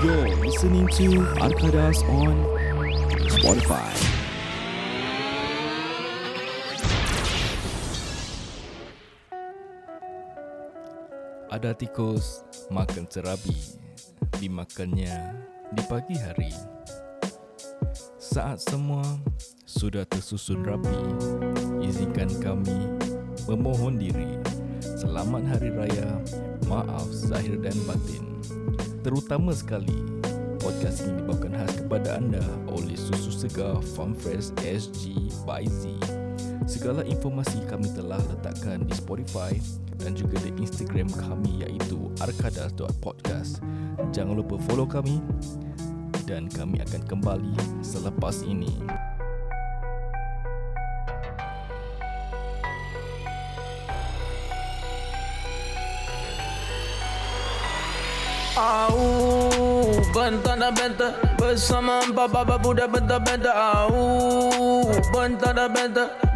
You're listening to Arkadas on Spotify. Ada tikus makan terabi Dimakannya di pagi hari. Saat semua sudah tersusun rapi Izinkan kami memohon diri. Selamat Hari Raya Maaf Zahir dan Batin Terutama sekali Podcast ini dibawakan khas kepada anda oleh Susu Segar Farm Fresh SG by Z Segala informasi kami telah letakkan di Spotify dan juga di Instagram kami iaitu arkadas.podcast. Jangan lupa follow kami dan kami akan kembali selepas ini. Au, bentana benta bersama empat baba budak benta benta. Au, bentana benta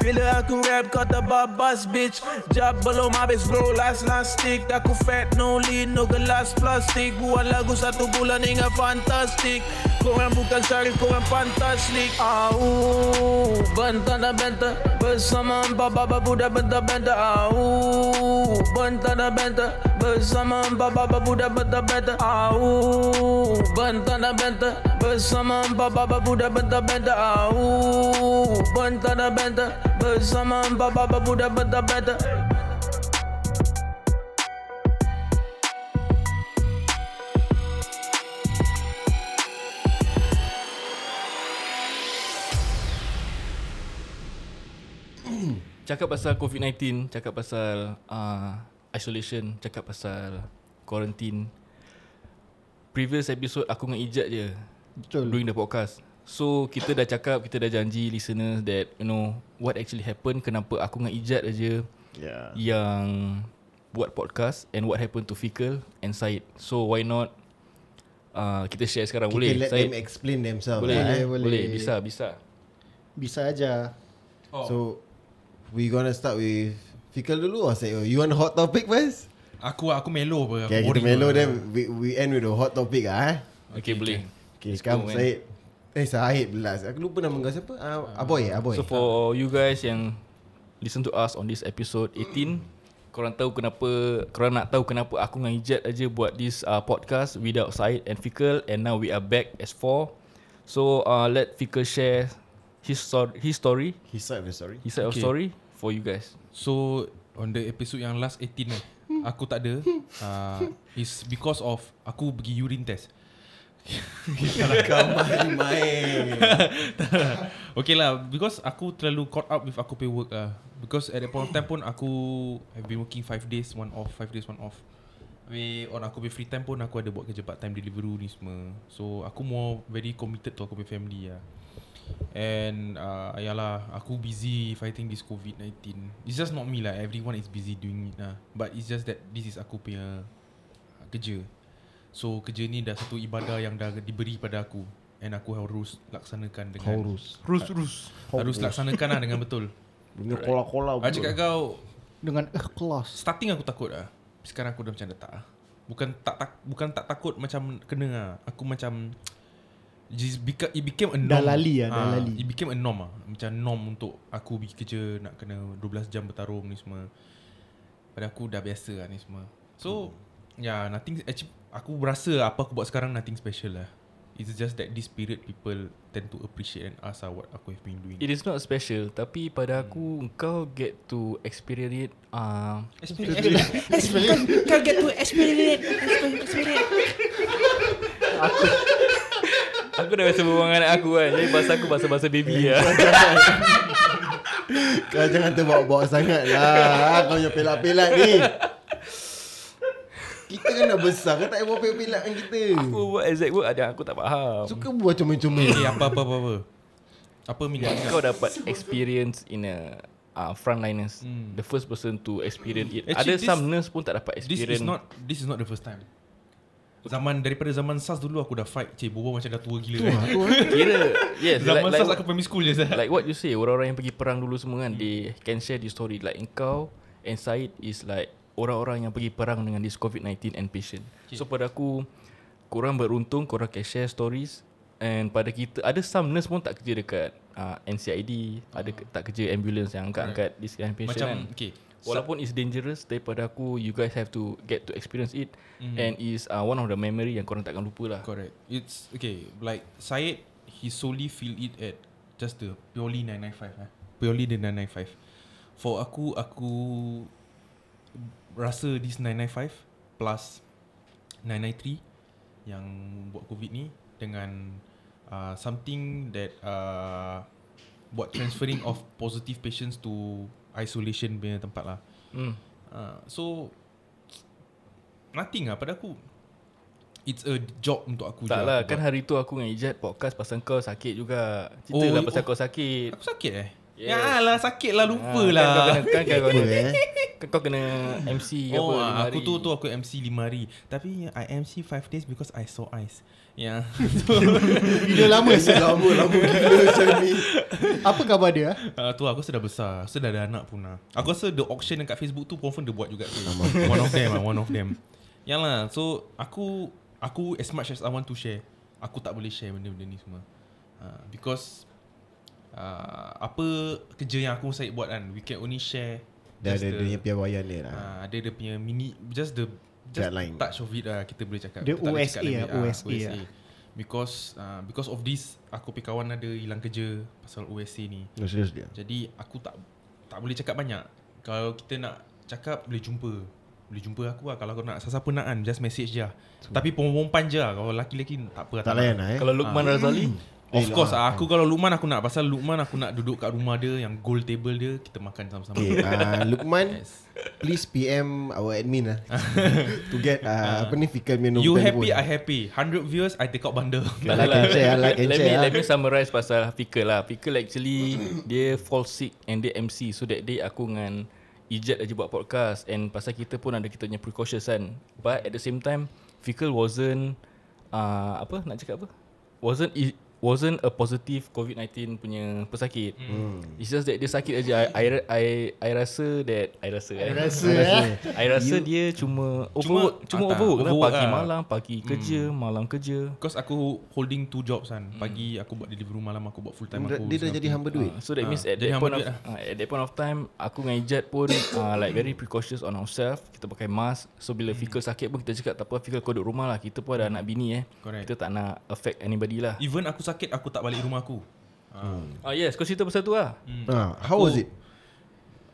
Bila aku rap kata babas bitch. Jab belum habis bro last last stick. Aku fat no lead no gelas plastik. Buat lagu satu bulan hingga fantastik. Korang bukan syarif korang fantastik. Au Bentar dan bentar Bersama empat baba budak bentar-bentar Au Bentar dan bentar Bersama empat baba budak bentar-bentar Au Bentar dan bentar Bersama empat baba budak bentar-bentar Au Bentar dan bentar Bersama empat baba budak bentar-bentar Cakap pasal COVID-19, cakap pasal uh, isolation, cakap pasal quarantine. Previous episode aku dengan Ijat je Betul. during the podcast. So kita dah cakap, kita dah janji listeners that you know what actually happened, kenapa aku dengan Ijat aja Yeah. yang buat podcast and what happened to Fikal and Syed. So why not uh, kita share sekarang Kita boleh? let Syed? them explain themselves boleh, lah, boleh, eh. boleh. boleh, bisa, bisa. Bisa aja. Oh. So We gonna start with Fikal dulu or say You want hot topic first? Aku aku melo apa. Okay kita melo then we, we end with the hot topic ah. Eh? Okay, boleh. Okay Let's sekarang go, man. Syed Eh Syed pula Aku lupa nama kau siapa uh, Aboy eh Aboy So for you guys yang listen to us on this episode 18, korang tahu kenapa, korang nak tahu kenapa aku dengan Ijat aja buat this uh, podcast without Syed and Fikal and now we are back as four. So uh, let Fikal share his story, his story, His side of the story his side of Okay. story for you guys. So on the episode yang last 18 ni aku tak ada uh, is because of aku pergi urine test. Kau main-main okay lah because aku terlalu caught up with aku pay work lah. Because at that point of time pun aku have been working 5 days one off, 5 days one off. Habis on aku punya free time pun aku ada buat kerja part time delivery ni semua. So aku more very committed to aku punya family lah. And uh, yalah aku busy fighting this COVID-19. It's just not me lah. Everyone is busy doing it lah. But it's just that this is aku punya kerja. So kerja ni dah satu ibadah yang dah diberi pada aku. And aku harus laksanakan dengan Harus. Rus. Rus Harus laksanakan lah dengan betul. Punya kola-kola Aku cakap kau Dengan ikhlas. Starting aku takut lah. Sekarang aku dah macam dah tak lah. Bukan tak, tak bukan tak takut macam kena lah. Aku macam just beca- It became a norm. Dah lali lah, dah Ah, lali. It became a norm lah. Macam norm untuk aku pergi kerja Nak kena 12 jam bertarung ni semua. Pada aku dah biasa lah ni semua. So Yeah nothing actually, Aku rasa apa aku buat sekarang Nothing special lah. It's just that this period People tend to appreciate And ask lah what aku have been doing. It is not special tapi pada aku kau get to experience it uh, Kau get to experience. Experience Aku dah biasa berbual dengan anak aku kan. Jadi bahasa aku bahasa-bahasa baby lah. Kau jangan terbawa-bawa sangat lah. Kau punya pelak-pelak ni Kita kan dah besar Kau tak payah buat pelak dengan kita Aku buat exact work ada aku tak faham. Suka buat comel-comel Eh apa apa apa apa Apa minat Kau dapat experience in a uh, frontliners. Hmm. The first person to experience it. Actually, Ada this- some nurse pun tak dapat This experience. is not This is not the first time Zaman daripada zaman SARS dulu aku dah fight Cik Bobo macam dah tua gila kan Kira yes Zaman like, SARS like, aku primary school je Zah. like what you say orang-orang yang pergi perang dulu semua kan they can share this story like engkau and Said is like orang-orang yang pergi perang dengan this COVID-19 and patient. So pada aku korang beruntung korang can share stories. And pada kita ada some nurse pun tak kerja dekat uh, NCID, ada ke- tak kerja ambulance yang angkat-angkat this kind of patient Macam kan. Okay Walaupun it's dangerous daripada aku you guys have to get to experience it. And is uh, one of the memory yang korang takkan lupa lah. Correct. It's Okay Like Syed He solely feel it at Just the Purely 995 eh? Purely the 995 For aku Aku Rasa this 995 Plus 993 Yang Buat covid ni Dengan uh, Something that uh, Buat transferring of Positive patients to Isolation punya tempat lah Hmm. uh, So Nothing lah pada aku It's a job untuk aku Tak je lah aku kan buat. hari tu aku dengan Ijat podcast pasal kau sakit juga. Cerita Oh, lah pasal oh. kau sakit. Aku sakit eh Yes. Ya lah sakit lah lupa Ah, lah Kan kau kena, kan kau kena, kan kau kena MC ke Oh apa ah, aku tu tu aku MC 5 hari. Tapi I MC 5 days because I saw ice. Ya. Video lama sih. Lama lama. Gila macam ni. Apa khabar dia? uh, Tu aku sudah besar. Aku sudah ada anak pun lah Aku rasa the auction dekat Facebook tu Confirm dia buat juga tu. One of them lah One of them. Yang lah So aku Aku as much as I want to share Aku tak boleh share benda-benda ni semua. Uh, Because uh, Apa kerja yang aku saya buat kan We can only share Dah just ada the- dia punya piawaian dia lah Ah, ada dia punya mini just the just Guideline. touch of it lah kita boleh cakap. Dia Kita tak boleh USA cakap lebih. lah, Ah, USA lah. Because uh, because of this aku punya kawan ada hilang kerja pasal USA ni. No serius dia Jadi aku tak tak boleh cakap banyak. Kalau kita nak cakap boleh jumpa. Boleh jumpa aku lah Kalau kau nak Siapa nak kan Just message je lah. Tapi perempuan je lah Kalau laki-laki tak apa Tak layan lah eh Kalau Lukman Razali Of Eh, course lah. lah. Aku kalau Lukman aku nak Pasal Lukman aku nak duduk kat rumah dia Yang gold table dia Kita makan sama-sama Okay, uh, Lukman, Yes. please PM our admin lah to get uh, apa ni Fikal punya You happy telefon. I happy 100 viewers I take out bundle Tak Like and share, like and let share, me, ah. let me summarize pasal Fikal lah Fikal actually Dia fall sick And dia MC So that day aku dengan Ijat aja buat podcast And pasal kita pun ada kita punya precautions kan But at the same time Fikal wasn't uh, Apa nak cakap apa Wasn't i- Wasn't a positive COVID-19 punya pesakit hmm. It's just that dia sakit aja I, I, I, I rasa that I rasa I Rasa eh. I rasa dia cuma overwork Cuma, ah, tak, overwork, overwork overwork Pagi lah. malam Pagi kerja Malam kerja Because aku holding two jobs kan Pagi aku buat delivery Malam aku buat full time Dia, aku dia dah jadi hamba duit. Uh, so that Ah, means at that point of duit uh, at that point of time aku dengan Ijat pun uh, like very precautious on ourselves. Kita pakai mask. So bila Fikal sakit pun kita cakap tak apa Fikal kau duduk rumah lah. Kita pun ada anak bini eh. Correct. Kita tak nak affect anybody lah. Even aku sakit Aku tak balik rumah aku. Ah. Yes, kau cerita pasal tu lah. Ah, how was it?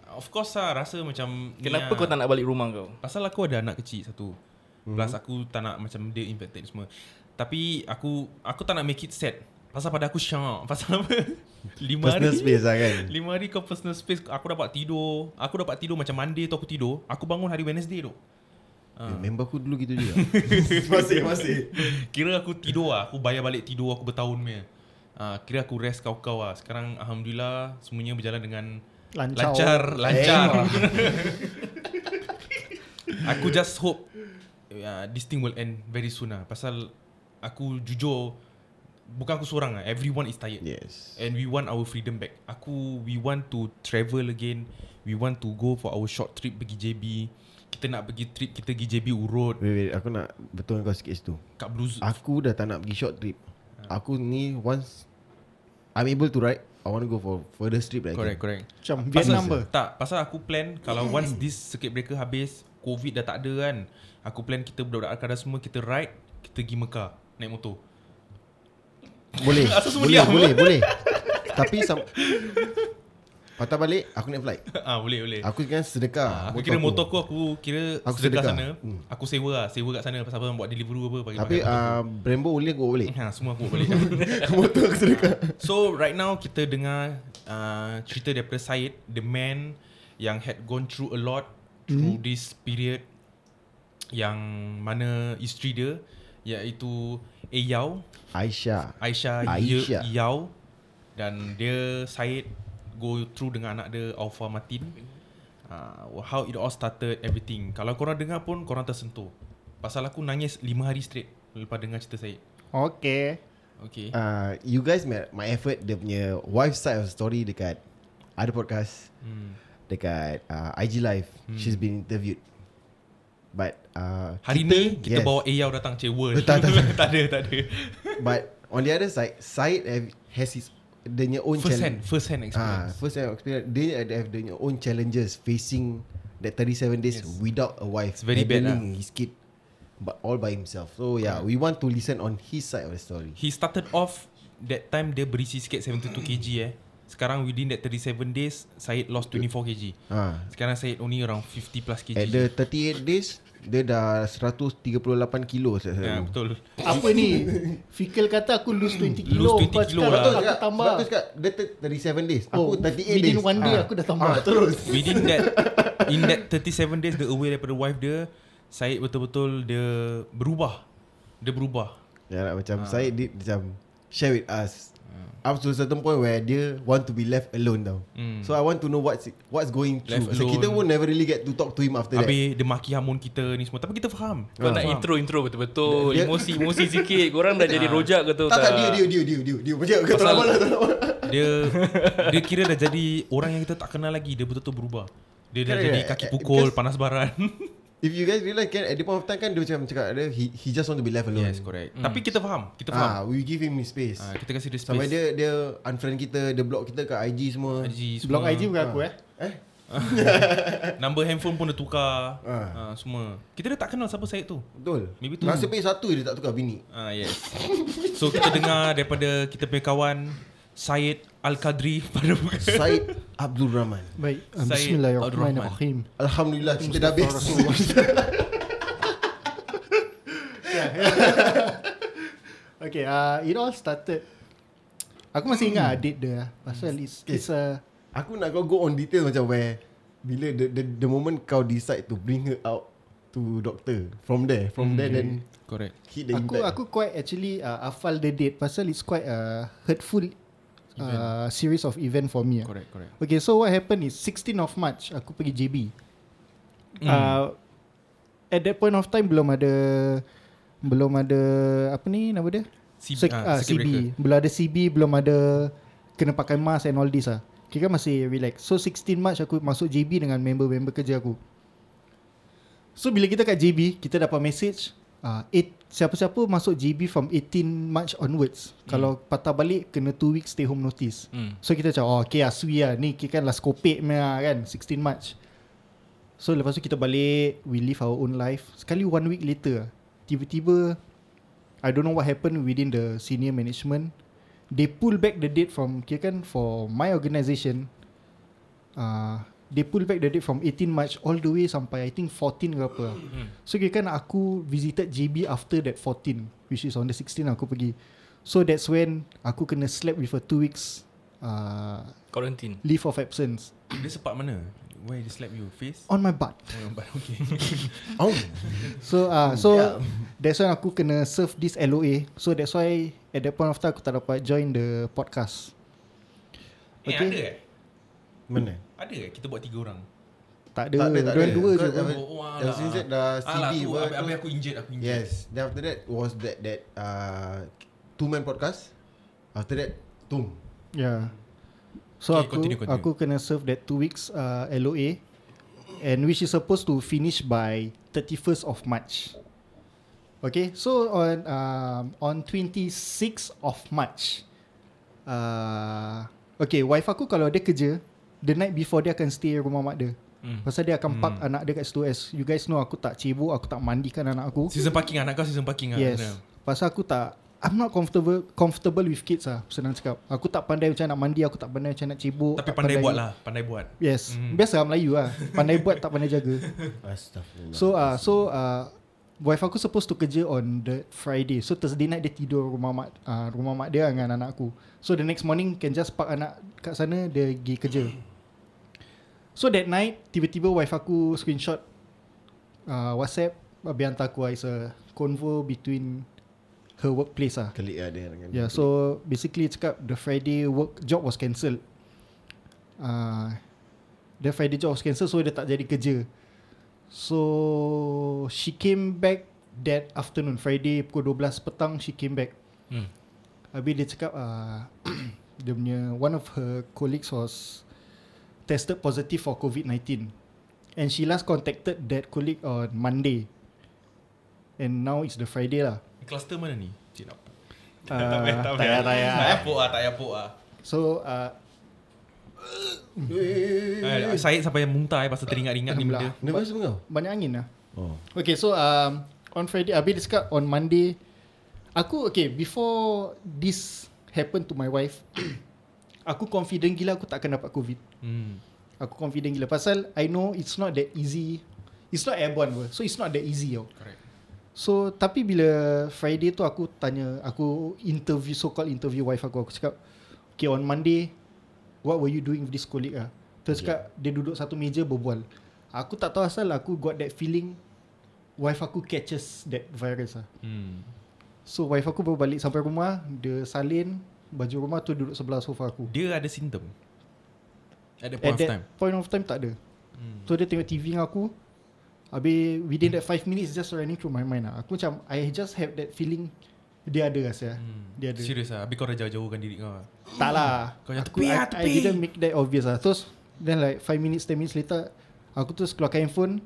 Of course lah Rasa macam ni Kenapa lah. kau tak nak balik rumah kau? Pasal aku ada anak kecil satu. Plus aku tak nak macam dia infected semua. Tapi aku Aku tak nak make it sad. Pasal pada aku syak Pasal apa? Lima Personal hari. space lah kan. Lima hari kau personal space. Aku dapat tidur. Aku dapat tidur macam Monday tu aku tidur. Aku bangun hari Wednesday tu Eh, member aku dulu gitu juga. masih masih. Kira aku tidur lah. Aku bayar balik tidur aku bertahun punya. Uh, Kira aku rest kau-kau lah. Sekarang Alhamdulillah Semuanya berjalan dengan Lancau. Lancar Lancar. Aku just hope uh, This thing will end very soon lah. Pasal Aku jujur Bukan aku seorang lah. Everyone is tired. Yes. And we want our freedom back. Aku We want to travel again. We want to go for our short trip Pergi JB Kita nak pergi trip Kita pergi JB urut Wait, wait, aku nak betul kau sikit situ. Kat Blues Aku dah tak nak pergi short trip. Aku ni once I'm able to ride, I want to go for further trip like Correct correct Macam Pasal- Vietnam. Tak Pasal aku plan Kalau once this circuit breaker habis Covid dah tak ada kan Aku plan kita budak-budak Alkada semua Kita ride Kita pergi Mekah Naik motor Boleh. Asal semua boleh, diam? boleh, boleh. Tapi sam Patah balik aku naik flight. ah Boleh boleh Aku kan sedekah. Ah, aku kira motor aku aku kira Aku sedekah, sedekah. sana. Hmm. Aku sewa lah, sewa kat sana pasal apa buat delivery apa bagi Tapi uh, Brembo boleh aku balik. ha, semua aku balik. motor aku sedekah. so right now kita dengar uh, cerita daripada Syed, the man yang had gone through a lot through this period. yang mana isteri dia iaitu Eyau Aisyah. Aisyah, Aisyah. Aisyah. Yau dan dia Syed go through dengan anak dia Alfa Martin. Uh, how it all started everything. Kalau korang dengar pun korang tersentuh. Pasal aku nangis 5 hari straight lepas dengar cerita Syed. Okay. Okay. Uh, you guys met my effort dia punya wife side of the story dekat ada podcast Hmm. dekat uh, IG live. She's been interviewed. But uh, Hari kita, ni kita yes. bawa Eyau datang cik world. Tak, tak, tak. tak ada, tak ada. But on the other side, Syed have, has his dia punya own First challenge. hand, first hand Ah, experience. first hand experience. They ada have their own challenges facing that 37 days Yes. without a wife. It's very bad lah. his kid, but all by himself. So yeah, we want to listen on his side of the story. He started off that time dia berisi sikit 72 kg eh. Sekarang within that 37 days Syed lost 24 kg. Ah, Sekarang Syed only around 50 plus kg. at the 38 days, dia dah 138 kilo. saya Ya, selalu. betul. Apa ni? Fikil kata aku lose 20 kilo. Lose 20 Kau kilo cakap lah. aku Cakap, tambah. sebab tu cakap, dia ter- 37 days. Aku Oh, 38 within days. one day Ah. aku dah tambah. Ah, terus. Within that In that 37 days Dia away daripada wife dia Syed betul-betul Dia berubah Dia berubah Ya lah, macam Ah. Syed dia macam share with us. Up to a certain point where dia want to be left alone tau. Hmm. So I want to know what's what's going Left through. So kita pun never really get to talk to him after that. Habis dia maki hamun kita ni semua Tapi kita faham Kau nak Faham. intro-intro betul-betul Dia- Emosi-emosi sikit Korang dah jadi rojak ke tu tak, tak, dia, dia, dia, dia, dia, dia. Macam kau tak Pasal- lama lah, tak lama. Dia Dia kira dah jadi Orang yang kita tak kenal lagi Dia betul-betul berubah Dia dah jadi kaki pukul Panas baran If you guys realize kan, at the point of time kan dia macam cakap dia, he, he just want to be left alone. Yes correct Tapi kita faham Kita faham Ah, we give him his space. ah, Kita kasih dia space Sampai dia dia unfriend kita, dia block kita kat IG semua. Blog semua. IG bukan aku eh. Number handphone pun dia tukar Ah. ah. Semua Kita dah tak kenal siapa Syed tu Betul. Maybe tu. Nasib baik satu je dia tak tukar bini. Ah yes. So kita dengar daripada kita punya kawan Syed Al-Qadri pada muka. Syed Abdul Rahman. Baik. uh, Syed Bismillahirrahmanirrahim. Alhamdulillah kita dah best. Okay, uh, it all started. Aku masih ingat date dia. Pasal it's, it's a Aku nak kau go on detail macam where bila the the, the moment kau decide to bring her out to doctor from there from there then Correct. hit the aku impact. aku quite actually uh, hafal the date pasal it's quite a hurtful uh, series of event for me. ah. Correct, correct. Okay, so what happened is 16 of March aku pergi JB. Hmm. Uh, at that point of time belum ada belum ada apa ni nama dia? CB, Sek, ah, ah, circuit CB. breaker. Belum ada CB, belum ada kena pakai mask and all this ah. Kira masih relax. So 16 March aku masuk JB dengan member-member kerja aku. So bila kita kat JB, kita dapat message uh, eight, siapa-siapa masuk JB from 18 March onwards. Hmm. Kalau patah balik kena 2 weeks stay home notice. Hmm. So kita macam oh okay aswi lah Ni kira kan last kopek punya kan 16 March So lepas tu kita balik We live our own life Sekali one week later ah, Tiba-tiba I don't know what happened within the senior management They pull back the date from Kira kan for my organisation uh, They pull back the date from 18 March All the way sampai I think 14 ke apa So kira kan aku visited JB after that 14 Which is on the 16 aku pergi So that's when Aku kena slap with a 2 weeks uh, Quarantine Leave of absence Dia sepak mana? Where dia slap you? Face? On my butt Oh, but okay. Oh, So uh, so That's why aku kena serve this LOA So that's why At that point of time Aku tak dapat join the podcast Eh, Okay. ada eh? mana? Ada eh? Kita buat tiga orang. Tak ada Tak ada, tak ada. dua je. Yang Oh, alah. yang since that dah Alah, aku, apa, habis, aku injured, aku injured. Yes. Then after that was that that uh, two man podcast. After that, Tum. Yeah So Okay, aku continue, continue. aku kena serve that 2 weeks uh, LOA And which is supposed to finish by 31st of March Okay So on um, On 26 of March uh, Okay wife aku kalau dia kerja The night before dia akan stay rumah mak dia Hmm. Pasal dia akan park anak dia kat situ as You guys know aku tak cibuk Aku tak mandikan anak aku Season parking anak kau season parking ah. Yes Sana. Pasal aku tak I'm not comfortable comfortable with kids lah Senang cakap Aku tak pandai macam nak mandi Aku tak pandai macam nak cibuk Tapi tak pandai buat lah, pandai buat. Yes Mhm. Biasa lah Melayu lah Pandai buat tak pandai jaga Astagfirullah. So uh, so uh, Wife aku supposed to kerja on the Friday So Thursday night dia tidur rumah mak uh, rumah mak dia dengan anak aku So the next morning can just park anak kat sana Dia pergi kerja So that night Tiba-tiba wife aku screenshot uh, WhatsApp Habis hantar aku It's a convo between Her workplace lah Kali ada dengan Yeah, so basically cakap the Friday work job was cancelled. Uh, the Friday job was cancelled so dia tak jadi kerja. So she came back that afternoon Friday pukul 12 petang she came back. Hmm. Habis dia cakap uh, dia punya one of her colleagues was tested positive for COVID-19. And she last contacted that colleague on Monday. And now it's the Friday lah. Cluster mana ni? Cik nak Uh, tak payah, tak payah. Tak payah pok lah, tak payah pok lah. So uh, Eh, Syed sampai muntah eh pasal teringat-ingat ni benda. Nervous pun kau? banyak angin lah. Oh. Okay, so um, on Friday, Abi dia cakap on Monday, aku okay before this happened to my wife, aku confident gila aku tak akan dapat COVID. Hmm. Aku confident gila pasal I know it's not that easy. It's not airborne pun. So it's not that easy tau. Correct. So tapi bila Friday tu aku tanya, aku interview so called interview wife aku, aku cakap, okay on Monday, what were you doing with this colleague ah? Terus cakap dia duduk satu meja berbual. Aku tak tahu asal aku got that feeling wife aku catches that virus ah. Hmm. So wife aku baru balik sampai rumah, dia salin baju rumah tu duduk sebelah sofa aku. Dia ada simptom. At that At point of that time. point of time tak ada. Hmm. So dia tengok TV dengan aku. Habis within that 5 minutes just running through my mind lah. Aku macam I just have that feeling dia ada rasa. Hmm. Dia ada. Serius lah. Habis kau dah jauh-jauhkan diri kau lah. Tak lah Kau yang aku, tepi I, lah, I tepi. didn't make that obvious lah Terus Then like 5 minutes 10 minutes later Aku terus keluarkan handphone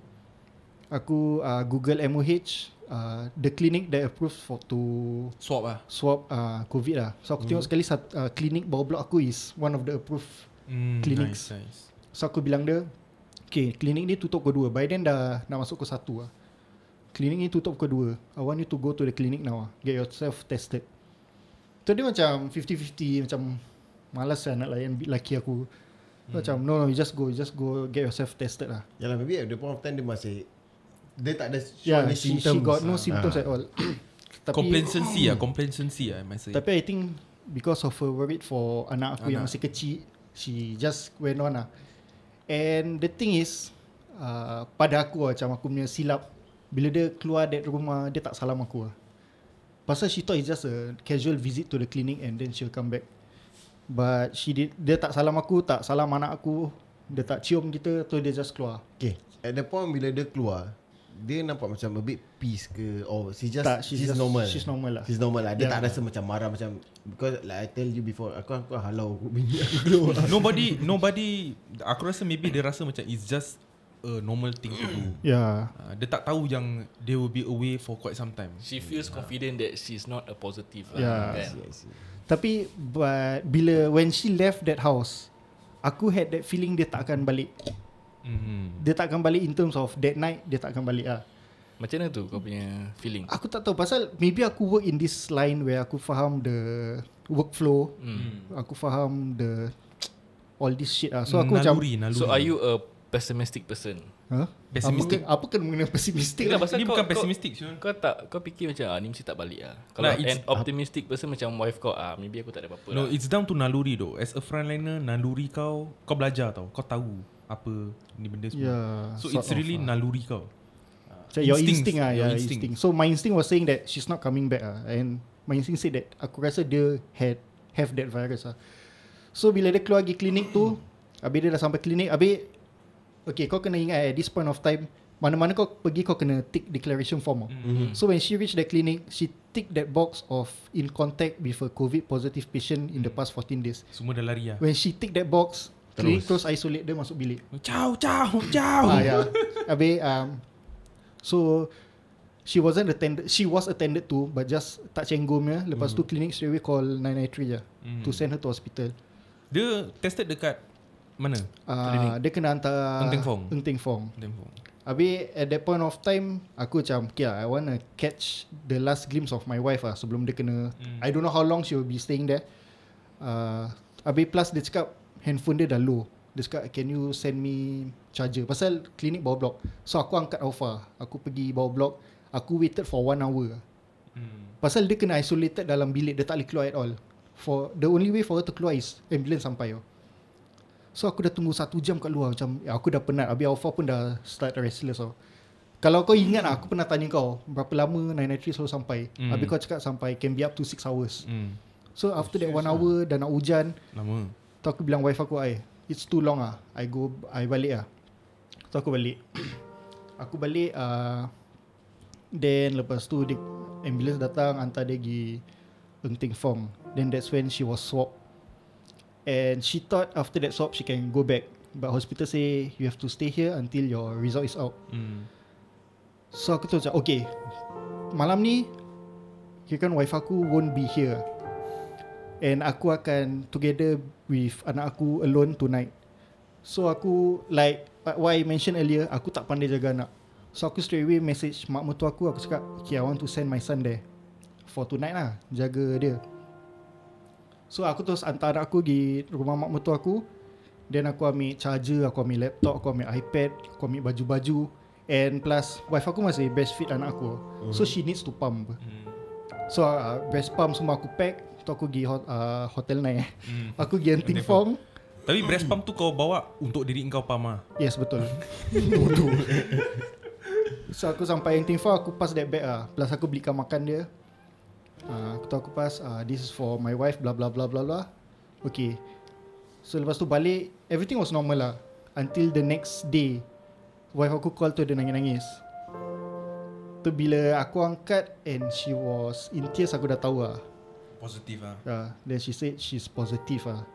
Aku uh, Google MOH uh, The clinic that approved for to Swap lah. Swab uh, COVID lah So aku tengok sekali sat, uh, Klinik bawah blok aku is One of the approved Hmm. Clinics. Nice, nice. So aku bilang dia Okay klinik ni tutup pukul 2 By then dah Nak masuk pukul 1 lah Klinik ni tutup pukul 2 I want you to go to the clinic now lah. Get yourself tested So dia macam 50-50 Macam Malas lah nak layan bit laki aku hmm. Macam no no you just go You just go get yourself tested lah Yalah maybe at the point of time dia masih dia tak ada show Yeah any she, she symptoms. got no Ah. symptoms at all Tapi Complacency lah. Complacency lah. I must say. Tapi I think Because of her worried for Anak aku yang Anak. masih kecil She just went on lah And the thing is uh, Pada aku lah Macam aku punya silap Bila dia keluar that rumah Dia tak salam aku lah Pasal she thought it's just a Casual visit to the clinic And then she'll come back But she did Dia tak salam aku Tak salam anak aku Dia tak cium kita Tu dia just keluar Okay At the point bila dia keluar Dia nampak macam a bit peace ke Or she just Tak, she's, she's just- normal she's normal lah. She's normal lah Dia Yeah. tak rasa macam marah macam Because like I tell you before Aku aku halau bini aku keluar nobody nobody aku rasa maybe dia rasa macam it's just a normal thing to do. Yeah Uh, dia tak tahu yang they will be away for quite some time. She feels confident that she's not a positive lah. Yeah. Kan? I see. Tapi but Bila When she left that house Aku had that feeling Dia tak akan balik Hmm. Dia tak akan balik in terms of That night Dia tak akan balik lah Macam mana tu kau punya feeling? Aku tak tahu pasal Maybe aku work in this line Where aku faham the Workflow Hmm. Aku faham the All this shit lah So aku macam naluri, naluri. So are you a pessimistic person? huh? Pessimistic? Apa, apa kena mengenai pessimistic lah pasal Ni kau- bukan kau- pessimistic Syul. Kau tak kau fikir macam ah ni mesti tak balik ah. Kalau Nah, an optimistic person macam wife kau ah maybe aku tak ada apa-apa. No, lah. it's down to naluri though. As a frontliner, naluri kau, kau belajar tau. Kau tahu apa ni benda semua. Yeah, so it's of really lah. naluri kau. Macam Your instinct lah your yeah, instinct. instinct. So my instinct was saying that She's not coming back lah And my instinct said that Aku rasa dia Had Have that virus lah So bila dia keluar pergi klinik tu Habis dia dah sampai klinik Habis Okay kau kena ingat At this point of time Mana-mana kau pergi Kau kena tick declaration form mm. Mm-hmm. So when she reached the clinic She tick that box of In contact with a COVID positive patient In the past 14 days Semua dah lari lah. When she tick that box Klinik terus isolate dia masuk bilik Ciao, ciao, ciao. Ah yeah. Habis um, So She wasn't attended She was attended to But just tak cenggum ya Lepas tu klinik straight away call 993 je Mm. To send her to hospital Dia tested dekat mana? uh, Dia kena hantar Teng Fong. Eng Teng Fong. Habis at that point of time Aku macam Okay lah I want to catch The last glimpse of my wife lah Sebelum dia kena Mm. I don't know how long She will be staying there uh, Habis plus dia cakap Handphone dia dah low Dia cakap Can you send me Charger Pasal klinik bawah blok So aku angkat Alpha Aku pergi bawah blok Aku waited for one hour Hmm. Pasal dia kena isolated dalam bilik Dia tak boleh keluar at all For The only way for her to keluar Is ambulance sampai oh. So aku dah tunggu satu jam kat luar Macam ya, Aku dah penat Habis Alpha pun dah Start restless oh. Kalau kau ingat lah, aku pernah tanya kau berapa lama 993 selalu sampai. Hmm. Habis kau cakap sampai can be up to 6 hours. Hmm. So after that 1 hour dan nak hujan, Lama. Tu aku bilang wife aku, "Ai, it's too long ah. I go I balik ah." Tu aku balik. aku balik uh, then lepas tu dia ambulance datang hantar dia pergi Ng Teng Fong. Then that's when she was swab. And she thought after that swab she can go back. But hospital say you have to stay here until your result is out. Hmm. So aku tu macam Okay Malam ni Kira kan wife aku Won't be here And aku akan Together with Anak aku Alone tonight. So aku Like What I mentioned earlier Aku tak pandai jaga anak. So aku straight away Message mak mertua aku. Aku cakap Okay I want to send my son there For tonight lah. Jaga dia. So aku terus Hantar anak aku Pergi rumah mak mertua aku. Then aku ambil charger Aku ambil laptop Aku ambil iPad Aku ambil baju-baju. And plus Wife aku masih breastfeed anak aku. So she needs to pump. Hmm. So uh, breast pump semua aku pack Tu aku pergi hot, uh, hotel night eh. Hmm. Aku pergi Anting Fong Tapi breast pump tu kau bawa untuk diri kau pam ah. Yes betul. Bodoh. So aku sampai Anting Fong Aku pass that bag lah Plus aku belikan makan dia. Uh, Aku tahu aku pass uh, This is for my wife Blah blah blah blah blah Okay. So lepas tu balik Everything was normal lah. Until the next day Wife aku call tu dia nangis-nangis. Tu bila aku angkat And she was In tears aku dah tahu lah Positif ah. uh, Then she said She's positive lah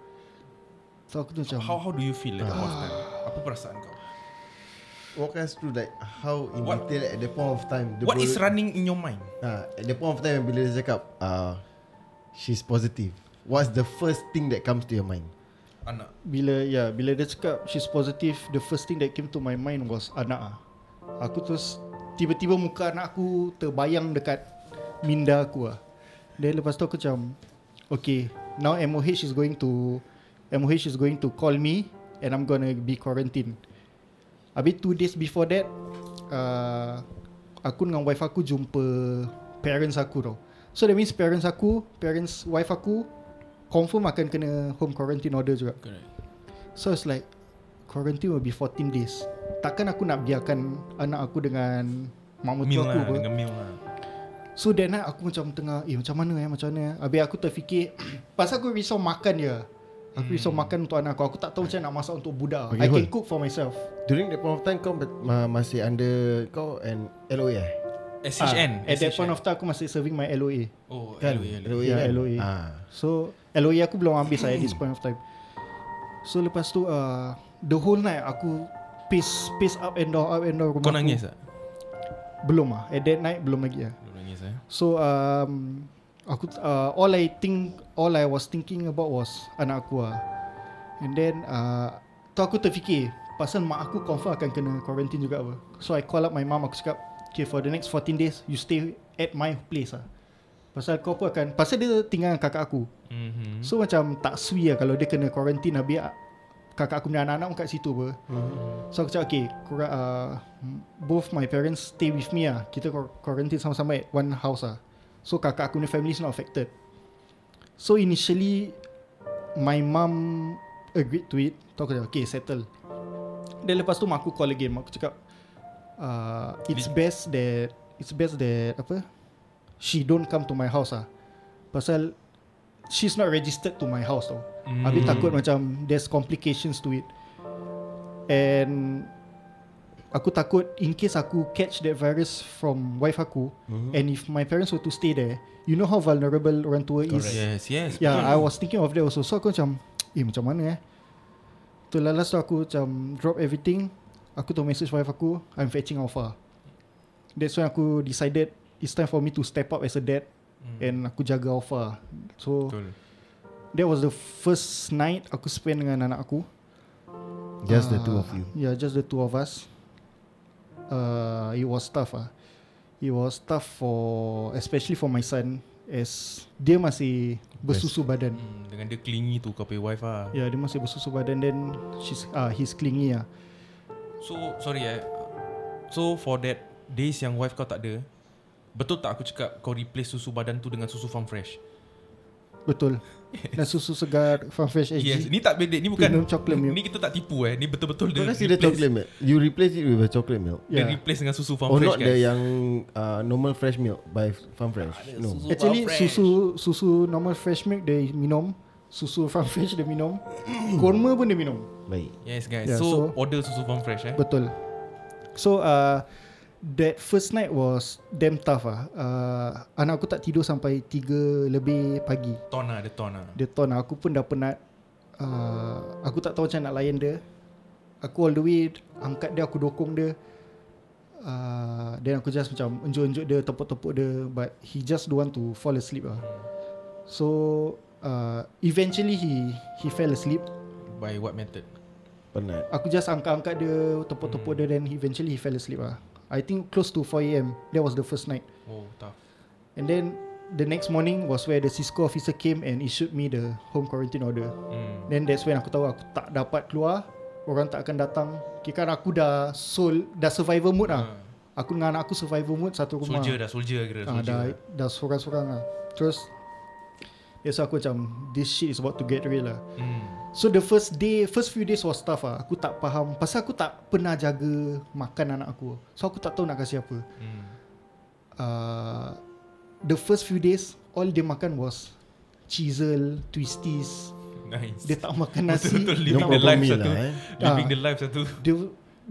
So aku tu macam How how do you feel at that point of time? Apa perasaan kau? Walk us through like how in What- detail at the point of time. the What is bol- running in your mind? Ah, at the point of time bila dia cakap uh, she's positive. What's the first thing that comes to your mind? Anak. Bila ya bila dia cakap she's positive the first thing that came to my mind was anak ah. Aku terus tiba-tiba muka anak aku terbayang dekat minda aku ah. Then lepas tu aku macam okay now MOH is going to MOH is going to call me and I'm gonna be quarantined. Habis two days before that uh, aku dengan wife aku jumpa parents aku tau. So that means parents aku, parents wife aku confirm akan kena home quarantine order juga. Correct. So it's like quarantine will be 14 days. Takkan aku nak biarkan anak aku dengan mak mertua aku lah, dengan meal lah. So that night aku macam tengah Eh macam mana eh Macam mana eh Habis aku terfikir Pasal aku risau makan je Aku risau makan untuk anak aku Aku tak tahu macam nak masak untuk budak Okay, I hold. can cook for myself During that point of time kau ma- masih under kau and LOA eh? SHN. Ah, At that point of time Aku masih serving my LOA Oh, Kan? LOA, LOA. LOA Ya, kan? LOA. Ah. So LOA aku belum habis lah At this point of time So lepas tu uh, The whole night Aku Pace Pace up and down Up and down rumah Kau nangis tak? Belum lah At that night belum lagi lah nangis eh? So um, aku uh, all I think all I was thinking about was anak aku lah. And then uh, tu aku terfikir pasal mak aku confirm akan kena quarantine juga apa. So I call up my mom aku cakap okay for the next 14 days you stay at my place lah. Pasal kau pun akan Pasal dia tinggal dengan kakak aku Mm-hmm. So macam tak sui lah Kalau dia kena quarantine Habis ah, kakak aku punya anak-anak pun kat situ apa So aku cakap okay korang, uh, Both my parents stay with me lah Kita quar- quarantine sama-sama at one house lah So kakak aku punya family is not affected. So initially My mum agreed to it. Aku cakap okay settle. Then lepas tu mak aku call again. Mak aku cakap uh, It's best that It's best that Apa? She don't come to my house lah Pasal She's not registered to my house tau. Mm. Habis takut macam There's complications to it. And Aku takut In case aku catch that virus From wife aku Mhm. And if my parents were to stay there You know how vulnerable orang tua is Yes, yes. Yeah, betul. I was thinking of that also. So aku macam, eh macam mana eh? Tu lah last tu aku macam drop everything. Aku tu message wife aku, I'm fetching Alpha. That's when aku decided it's time for me to step up as a dad Mm. and aku jaga Alpha. So Betul. that was the first night aku spend dengan anak aku. Just the Ah, two of you. Yeah, just the two of us. Uh, it was tough ah. It was tough for especially for my son as dia masih bersusu badan. Mm, dengan dia clingy tu kau punya wife lah. Ya, yeah, dia masih bersusu badan then she's ah uh, he's clingy ah. So, sorry eh. So, for that days yang wife kau tak ada, betul tak aku cakap kau replace susu badan tu dengan susu farm fresh? Betul. Dan susu segar Farm Fresh SG. Yes, ni tak beda. Ni bukan Premium chocolate milk. Ni kita tak tipu eh. Ni betul-betul dia Kau kasi dia chocolate milk You replace it with a chocolate milk Dia Yeah. replace dengan susu farm Oh fresh not guys. the yang uh, Normal fresh milk By Farm Fresh No Actually susu susu normal fresh milk dia minum, susu Farm Fresh dia minum, korma pun dia minum. Baik Yes guys. Yeah, so, so- order susu farm fresh eh. Betul. So uh, that first night was damn tough ah. Uh, anak aku tak tidur sampai 3 lebih pagi. Ton lah, dia ton lah. Dia ton aku pun dah penat. Uh, aku tak tahu macam nak layan dia. Aku all the way angkat dia, aku dokong dia. Uh, then aku just macam unjuk-unjuk dia, tepuk-tepuk dia. But he just don't want to fall asleep lah. So uh, eventually he he fell asleep. By what method? Penat Aku just angkat-angkat dia, tepuk-tepuk dia then eventually he fell asleep lah. I think close to 4am. That was the first night. Oh, tough. And then the next morning was where the Cisco officer came and issued me the home quarantine order. Hmm. Then that's when aku tahu aku tak dapat keluar. Orang tak akan datang. Kira aku dah soul, dah survival mode lah. Aku dengan anak aku survival mode satu rumah. Soldier dah, soldier kira Ah, soldier. dah, dah sorang-sorang lah. Terus, Yes aku macam This shit is about to get real lah Hmm. So the first day First few days was tough lah Aku tak faham Pasal aku tak pernah jaga Makan anak aku So aku tak tahu nak kasih apa Hmm. uh, The first few days All dia makan was Chisel Twisties Nice. Dia tak makan nasi Betul-betul living the life meal satu. lah eh Living Ah. the life satu. dia,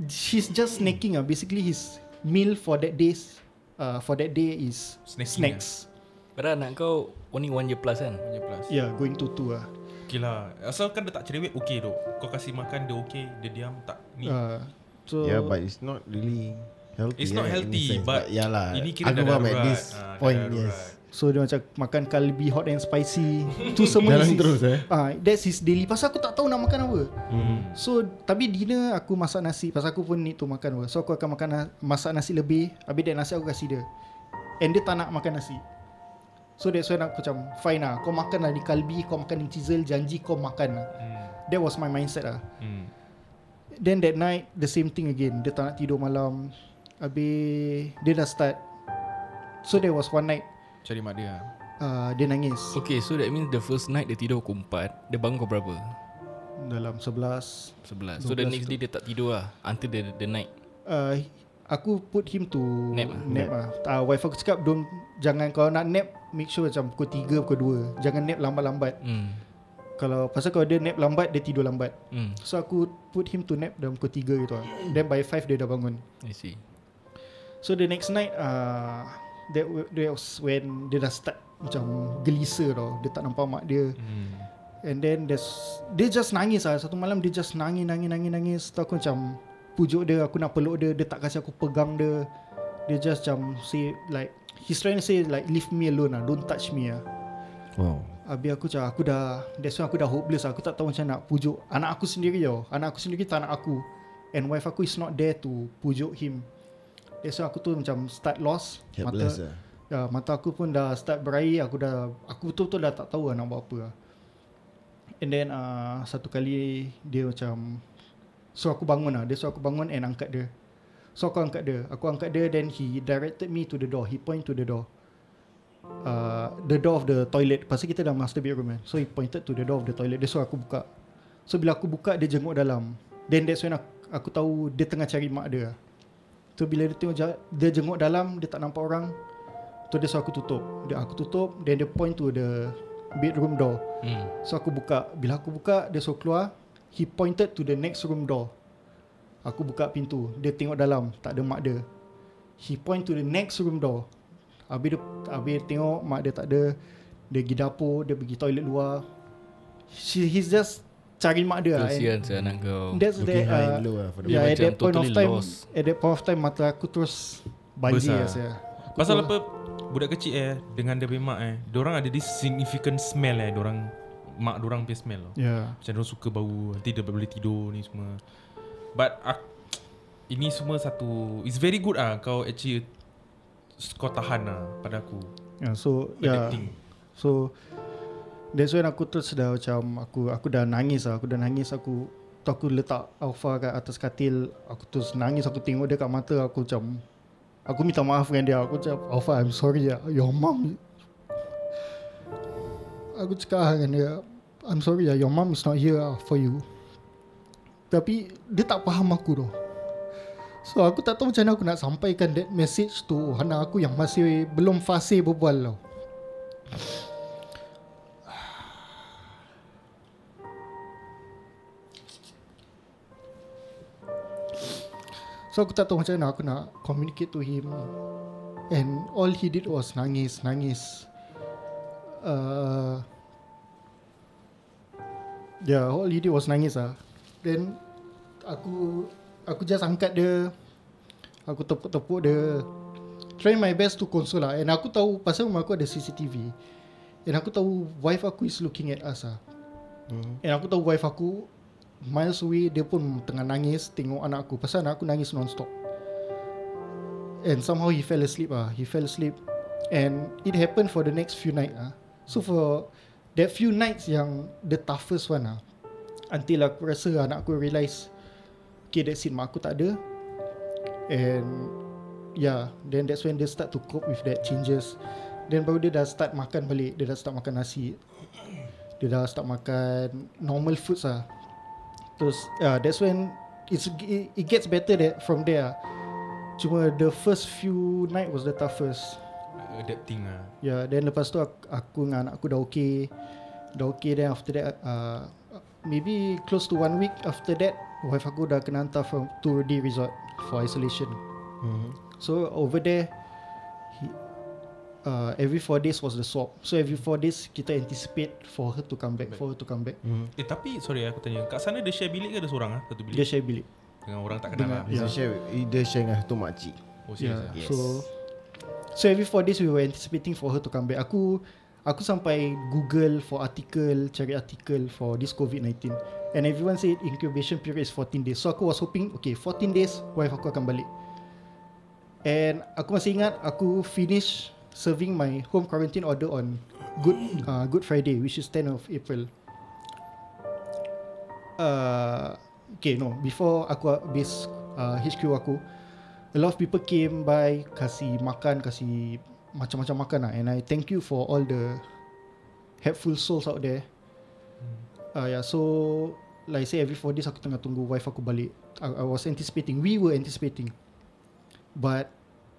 He's just snacking ah. Basically his Meal for that days uh, For that day is Snacking Snacks Padahal anak kau only one year plus kan? Punya plus. Yeah going to two lah Okay lah. Asalkan dia tak cerewet, okay dok. Kau kasih makan, dia okay. Dia diam, tak. Ni. uh, So Yeah but it's not really Healthy It's not eh, healthy, sense. but yeah lah. ini kira Aku dah faham at darurat. this dah point darurat. yes So dia macam Makan kalbi hot and spicy Tu semua Jalan terus eh Ah, That's his daily Pasal aku tak tahu nak makan apa Hmm. So Tapi dinner aku masak nasi Pasal aku pun need to makan apa So aku akan makan na- Masak nasi lebih Habis that nasi aku kasih dia And dia tak nak makan nasi So that's why aku macam Fine lah Kau makan lah ni kalbi Kau makan ni chisel Janji kau makan lah Hmm. That was my mindset lah Hmm. Then that night The same thing again Dia tak nak tidur malam Habis Dia dah start So there was one night Cari mak dia. uh, Dia nangis Okay, so that means the first night dia tidur pukul 4, dia bangun pukul berapa? Dalam 11 11. So the 12 next day dia tak tidur lah until the, the night. uh, Aku put him to Nap ah? Nap lah uh, Wife aku cakap don't, Jangan kalau nak nap Make sure macam pukul 3 pukul 2 Jangan nap lambat-lambat Hmm. Kalau Pasal kalau dia nap lambat Dia tidur lambat Hmm. So aku put him to nap Dalam pukul 3 gitu lah Then by 5 dia dah bangun I see. So the next night uh, that, that was when Dia dah start Macam gelisah tau Dia tak nampak mak dia Hmm. And then there's Dia just nangis lah Satu malam dia just nangis Nangis nangis nangis Tu aku macam Pujuk dia Aku nak peluk dia Dia tak kasih aku pegang dia. Dia just macam Say like He's trying to say like Leave me alone lah Don't touch me lah. Wow. Habis aku macam Aku dah That's why aku dah hopeless lah. Aku tak tahu macam nak pujuk Anak aku sendiri tau. Anak aku sendiri tak nak aku. And wife aku is not there to Pujuk him. That's why aku tu macam Start lost. Helpless mata, lah. Ya, mata aku pun dah start berair. Aku dah Aku betul-betul dah tak tahu lah nak buat apa lah. And then uh, Satu kali Dia macam So aku bangun lah. Dia suruh aku bangun And angkat dia. So aku angkat dia. Aku angkat dia Then he directed me to the door. He point to the door. Uh, The door of the toilet. Pasal kita dah master bedroom kan. So he pointed to the door of the toilet. Dia suruh aku buka. So bila aku buka Dia jenguk dalam. Then that's when aku, aku tahu Dia tengah cari mak dia. So bila dia tengok Dia jenguk dalam Dia tak nampak orang Tu dia suruh aku tutup. Dia, Aku tutup Then dia point to the Bedroom door. Hmm. So aku buka. Bila aku buka Dia suruh keluar He pointed to the next room door. Aku buka pintu. Dia tengok dalam. Tak ada mak dia. He point to the next room door. Habis dia, habis dia tengok Mak dia tak ada. Dia pergi dapur Dia pergi toilet luar. She, He's just Cari mak dia lah. Kesian saya anak kau. That's Looking that uh, low lah the Yeah at that point of totally time lost. At that point of time Mata aku terus Banjir Besar. lah saya Pasal apa? Budak kecil eh dengan dia punya mak eh, diorang ada this significant smell eh, diorang mak diorang punya smell tau. Yeah Macam diorang suka bau, nanti dia boleh tidur ni semua. But ak, ini semua satu It's very good ah kau actually kau tahan lah pada aku. Yeah, so yeah, Adapting. so that's when aku terus dah macam aku aku dah nangis lah, aku dah nangis aku tu aku letak Alpha kat atas katil, aku terus nangis aku tengok dia kat mata aku macam aku minta maaf dengan dia, aku macam Alpha I'm sorry ya, your mom Aku cakap dengan dia I'm sorry lah Your mom is not here lah for you. Tapi Dia tak faham aku tu. So aku tak tahu macam mana aku nak sampaikan that message tu anak aku yang masih belum fasih berbual tau. So aku tak tahu macam mana aku nak communicate to him. And all he did was nangis, nangis uh, Yeah, all he did was nangis lah. Then Aku Aku just angkat dia. Aku tepuk-tepuk dia. Try my best to console lah. And aku tahu Pasal rumah aku ada CCTV And aku tahu Wife aku is looking at us lah. Hmm. And aku tahu wife aku Miles away Dia pun tengah nangis Tengok anak aku. Pasal anak aku nangis non-stop. And somehow he fell asleep ah. He fell asleep. And it happened for the next few night ah. So for That few nights yang The toughest one ah. Until aku rasa anak aku realise Okay that's it Mak aku tak ada. And Yeah Then that's when they start to cope with that changes. Then baru dia dah start makan balik. Dia dah start makan nasi. Dia dah start makan Normal foods lah Terus yeah, That's when it's, it, it gets better that from there Cuma the first few night was the toughest Adapting lah. Yeah, then lepas tu aku, aku dengan anak aku dah okay. Dah okay then after that uh, Maybe close to one week after that Wife aku dah kena hantar from, to the resort for isolation. Mhm. So over there he, uh, Every four days was the swap. So every four days kita anticipate for her to come back For her to come back. Mhm. Eh tapi sorry aku tanya. Kat sana dia share bilik ke ada seorang ah Satu bilik? Dia share bilik. Dengan orang tak kenal Dengan- lah. Dia Yeah. share Dia share dengan satu makcik. Oh Yeah, ah? Yes. So So every four days we were anticipating for her to come back. Aku aku sampai Google for article, cari article for this COVID-19. And everyone said incubation period is 14 days. So aku was hoping, okay, 14 days wife aku akan balik. And aku masih ingat aku finish serving my home quarantine order on Good uh, Good Friday, which is 10 of April. Uh, okay, no, before aku habis uh, HQ aku, a lot of people came by kasih makan kasih macam-macam makan lah. And I thank you for all the helpful souls out there. Uh, yeah so like I say every 4 days aku tengah tunggu wife aku balik. I, I was anticipating we were anticipating. But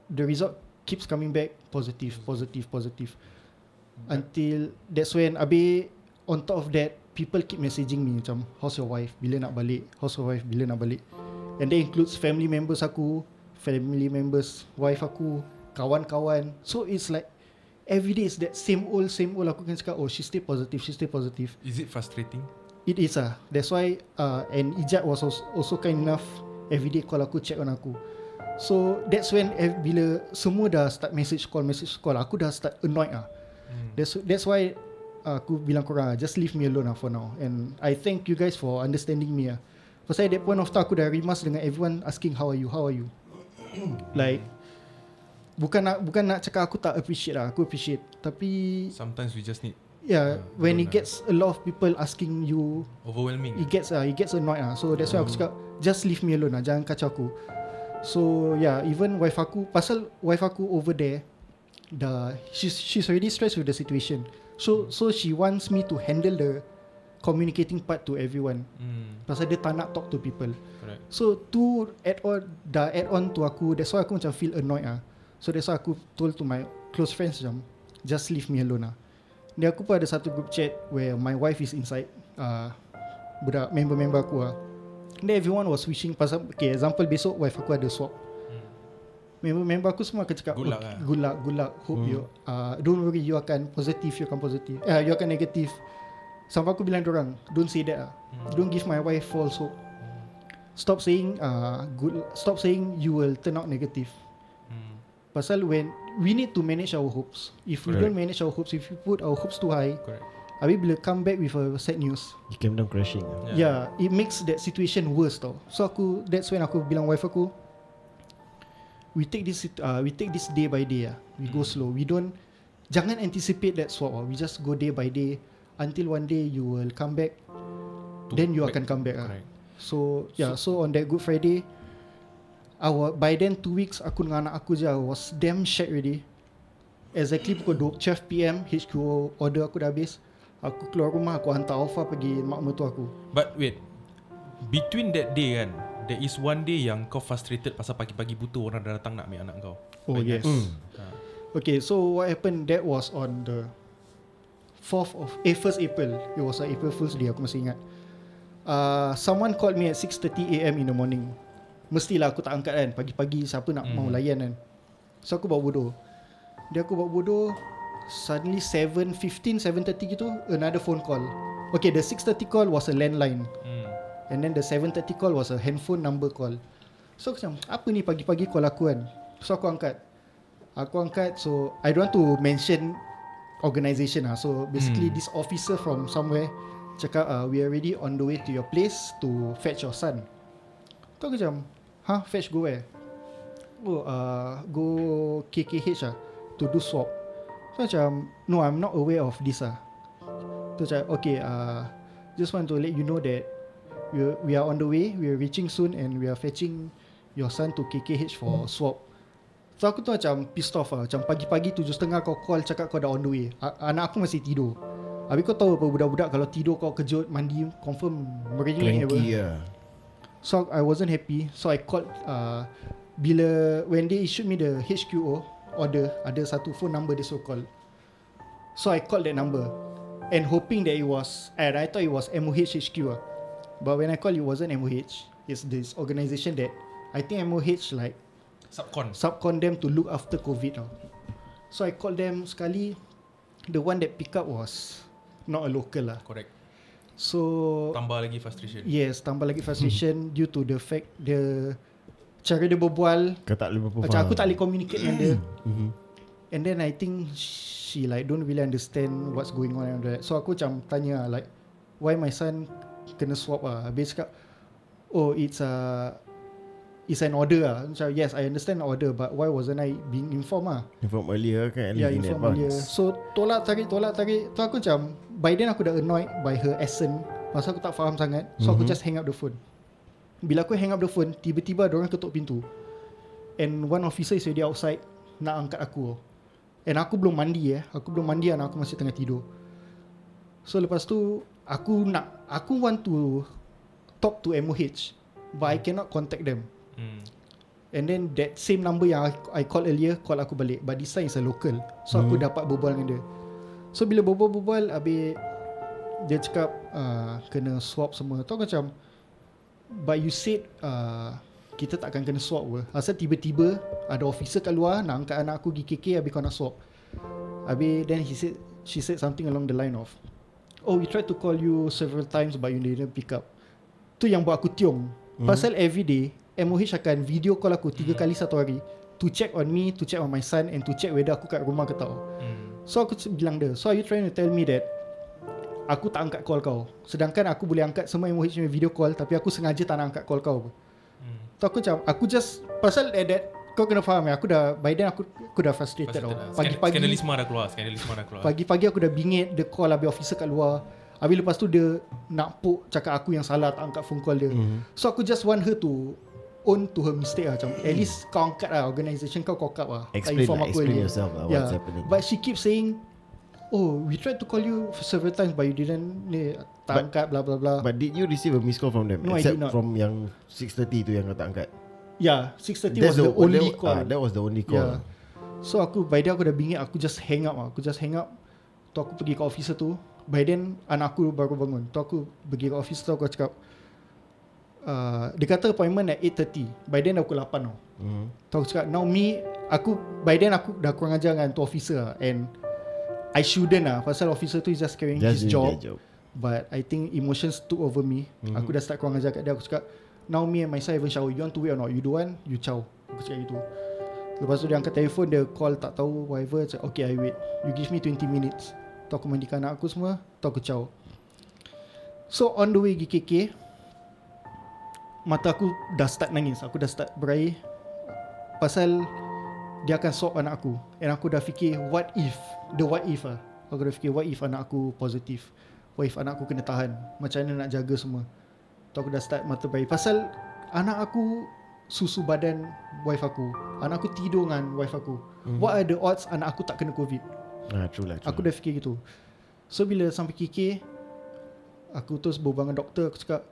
the result keeps coming back positive positive positive. Until that's when Abe on top of that people keep messaging me macam how's your wife? Bila nak balik? How's your wife? Bila nak balik? And that includes family members aku family members wife aku kawan-kawan so it's like every day is that same old same old aku kan cakap oh she stay positive she stay positive Is it frustrating? It is ah. That's why uh, and Ijat was also, also kind enough every day call aku check on aku. So that's when ev- bila semua dah start message call message call aku dah start annoyed ah. Hmm. That's that's why uh, aku bilang korang ah, just leave me alone ah for now. And I thank you guys for understanding me ah. Pasal at that point of time aku dah rimas dengan everyone asking how are you how are you. Like bukan nak bukan nak cakap aku tak appreciate lah aku appreciate tapi Sometimes we just need yeah Ah, when it lah. gets a lot of people asking you overwhelming. it gets uh, it gets annoyed ah. So that's why aku cakap just leave me alone ah. Jangan kacau aku. So yeah, even wife aku pasal wife aku over there dah she's she's already stressed with the situation. So so she wants me to handle the communicating part to everyone. Hmm, Pasal dia tak nak talk to people. correct. So to add on dah add on to aku that's why aku macam feel annoyed ah. So that's why aku told to my close friends macam just leave me alone ah. Dia aku pun ada satu group chat where my wife is inside uh, budak member-member aku ah. Then everyone was wishing pasal okay example besok wife aku ada swap. Member-member aku semua akan cakap Good luck "Okay, lah." Good luck, good luck. Hope Hmm. you uh, don't worry you akan positive, you akan positive. Eh, you akan negative. Sampai aku bilang orang, don't say that ah. Don't give my wife false hope. Stop saying uh, good. Stop saying you will turn out negative. Hmm, Pasal when we need to manage our hopes. If we Correct. don't manage our hopes, if we put our hopes too high, correct. habis bila come back with a sad news, You came down crashing ah. yeah, it makes that situation worse tau. So aku, that's when aku bilang wife aku, we take this, uh, we take this day by day ah. We go Mm. slow. We don't, jangan anticipate that swap. ah. We just go day by day until one day you will come back. To then you back- akan come back ah. So yeah, so, on that Good Friday, our by then two weeks aku dengan anak aku je I was damn shit already. Exactly pukul 12 PM HQ order aku dah habis. Aku keluar rumah Aku hantar Alfa pergi mak mertua aku But wait Between that day kan There is one day yang kau frustrated Pasal pagi-pagi buta Orang dah datang nak ambil anak kau Oh yes Ha. Okay so what happened That was on the 4th of Eh 1st April. It was like April Fool's Day Aku masih ingat. Uh, Someone called me at 6.30am in the morning. Mestilah aku tak angkat kan. Pagi-pagi siapa nak Mhm. mau layan kan. So aku buat bodoh. Dia aku buat bodoh Suddenly 7.15 7.30 gitu Another phone call. Okay the 6.30 call was a landline. Hmm. And then the 7.30 call was a handphone number call. So aku macam Apa ni pagi-pagi call aku kan? So aku angkat. Aku angkat So I don't want to mention Organisation lah So basically Hmm. this officer from somewhere Cakap uh, We are already on the way to your place To fetch your son Tu aku macam Huh fetch go where Oh uh, Go KKH lah To do swap So macam No I'm not aware of this lah Tu macam Okay uh, Just want to let you know that we we are on the way. We are reaching soon and we are fetching your son to KKH for swap. So aku tu macam pissed off lah. Macam pagi-pagi tujuh setengah kau call cakap kau dah on the way. A- anak aku masih tidur. Habis kau tahu apa budak-budak kalau tidur kau kejut mandi confirm merengek apa. Cranky lah So I wasn't happy. So I called uh, bila when they issued me the HQO order ada satu phone number they so call. So I called that number and hoping that it was and I thought it was MOH HQ ah. But when I called it wasn't MOH. It's this organisation that I think MOH like Subcon subcon them to look after COVID tau. So I called them sekali the one that pick up was not a local lah. Correct So Tambah lagi frustration Yes, tambah lagi frustration due to the fact the cara dia berbual Kau tak boleh macam aku tak boleh communicate dengan dia. Mhm. And then I think she like don't really understand what's going on and that. So aku macam tanya like why my son kena swap ah. Habis cakap oh it's a it's an order ah. Macam yes, I understand order but why wasn't I being informed ah? Inform earlier kan Yeah, least in inform earlier. So tolak tarik tolak tarik tu aku macam by then aku dah annoyed by her accent pasal aku tak faham sangat. So aku Mhm. just hang up the phone. Bila aku hang up the phone, tiba-tiba orang ketuk pintu. And one officer is already outside nak angkat aku. And aku belum mandi eh. Aku belum mandi anak aku masih tengah tidur. So lepas tu aku nak aku want to talk to MOH but I cannot contact them. Hmm. And then that same number yang I, I call earlier Call aku balik. But this time is a local. So aku Hmm. dapat berbual dengan dia. So bila berbual-berbual Habis Dia cakap uh, Kena swap semua. Tu aku macam But you said uh, Kita takkan kena swap apa. Asal tiba-tiba Ada officer kat luar Nak angkat anak aku pergi KK Habis kau nak swap. Habis then he said She said something along the line of Oh we tried to call you several times But you didn't pick up. Tu yang buat aku tiong Hmm. Pasal every day MOH akan video call aku Tiga kali satu hari. To check on me To check on my son And to check whether aku kat rumah ke tak Hmm. So aku bilang dia So are you trying to tell me that Aku tak angkat call kau? Sedangkan aku boleh angkat Semua MOH punya video call Tapi aku sengaja tak nak angkat call kau. Apa Hmm. Tu aku macam Aku just Pasal at that Kau kena faham ya Aku dah By then aku Aku dah frustrated tau. Pagi-pagi Pagi-pagi Skandalisme dah keluar Skandalisme dah keluar. Pagi-pagi aku dah bingit Dia call habis officer kat luar. Habis lepas tu dia Nak puk Cakap aku yang salah Tak angkat phone call dia. Mhm. So aku just want her to Own to her mistake lah. Macam at least kau angkat lah Organisation kau kau up lah. Explain inform lah Explain yourself lah Yeah. What's happening. But she keep saying Oh we tried to call you for several times But you didn't ni, Tak But- angkat bla bla bla But did you receive a missed call from them? No, I Except did not. from yang 6.30 tu yang kau tak angkat? Yeah 6.30 was the, only that, call. ah, That was the only call. Yeah. So aku by then aku dah bingit Aku just hang up lah Aku just hang up. Tu aku pergi ke officer tu. By then anak aku baru bangun. Tu aku pergi ke officer tu Aku cakap uh, Dia kata appointment at 8.30 By then dah pukul 8 tau. Tu aku cakap Now me Aku By then aku dah kurang ajar dengan tu officer lah. And I shouldn't lah. Pasal officer tu is just carrying Just his job. job. But I think emotions took over me. Mhm. Aku dah start kurang ajar kat dia. Aku cakap Now me and my son even shower. You want to wait or not? You don't want? You chow Aku cakap gitu. Lepas tu dia angkat telefon Dia call tak tahu Whatever. Cakap, Okay I wait. You give me 20 minutes. Tu aku mandikan anak aku semua Tu aku chow So on the way pergi KK Mata aku dah start nangis. Aku dah start berair. Pasal Dia akan swap anak aku. And aku dah fikir What if? The what if lah Aku dah fikir What if anak aku positif? What if anak aku kena tahan? Macam mana nak jaga semua? Tu aku dah start mata berair. Pasal Anak aku Susu badan Wife aku. Anak aku tidur dengan Wife aku. Mhm. What are the odds Anak aku tak kena covid? Ah, True lah true Aku lah. dah fikir gitu. So bila sampai KK Aku terus berbual dengan doktor. Aku cakap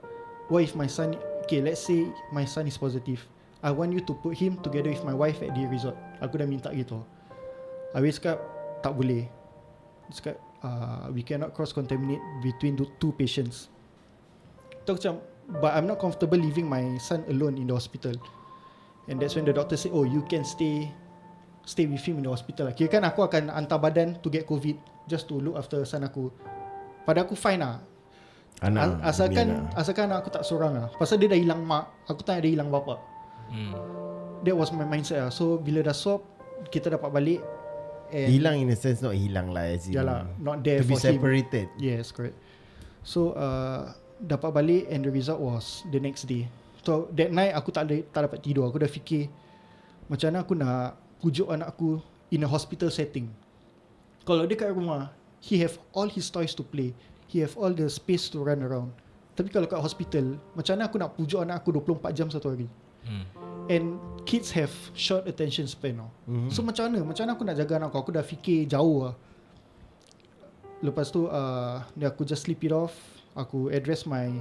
What if my son Okay let's say My son is positive I want you to put him Together with my wife At the resort. Aku dah minta gitu. Habis cakap Tak boleh. Cakap uh, We cannot cross contaminate Between the two patients. Tu macam But I'm not comfortable Leaving my son alone In the hospital. And that's when the doctor say Oh you can stay Stay with him in the hospital lah. Kira kan aku akan Hantar badan To get covid Just to look after son aku. Pada aku fine lah Anak. As- asalkan anak. asalkan anak aku tak seorang lah. Pasal dia dah hilang mak, aku tak ada hilang bapa. Hmm. That was my mindset lah. So bila dah swap, kita dapat balik. And Hilang in a sense not hilang lah as in Yalah, not there To be for him. separated. Yes, correct. So uh, dapat balik and the result was the next day. So that night aku tak ada, tak dapat tidur. Aku dah fikir macam mana aku nak pujuk anak aku in a hospital setting. Kalau dia kat rumah, he have all his toys to play. He have all the space to run around. Tapi kalau kat hospital, macam mana aku nak pujuk anak aku 24 jam satu hari? Hmm. And kids have short attention span. Mhm. Mm-hmm. So macam mana? Macam mana aku nak jaga anak aku? Aku dah fikir jauh lah. Lepas tu uh, dia aku just sleep it off. Aku address my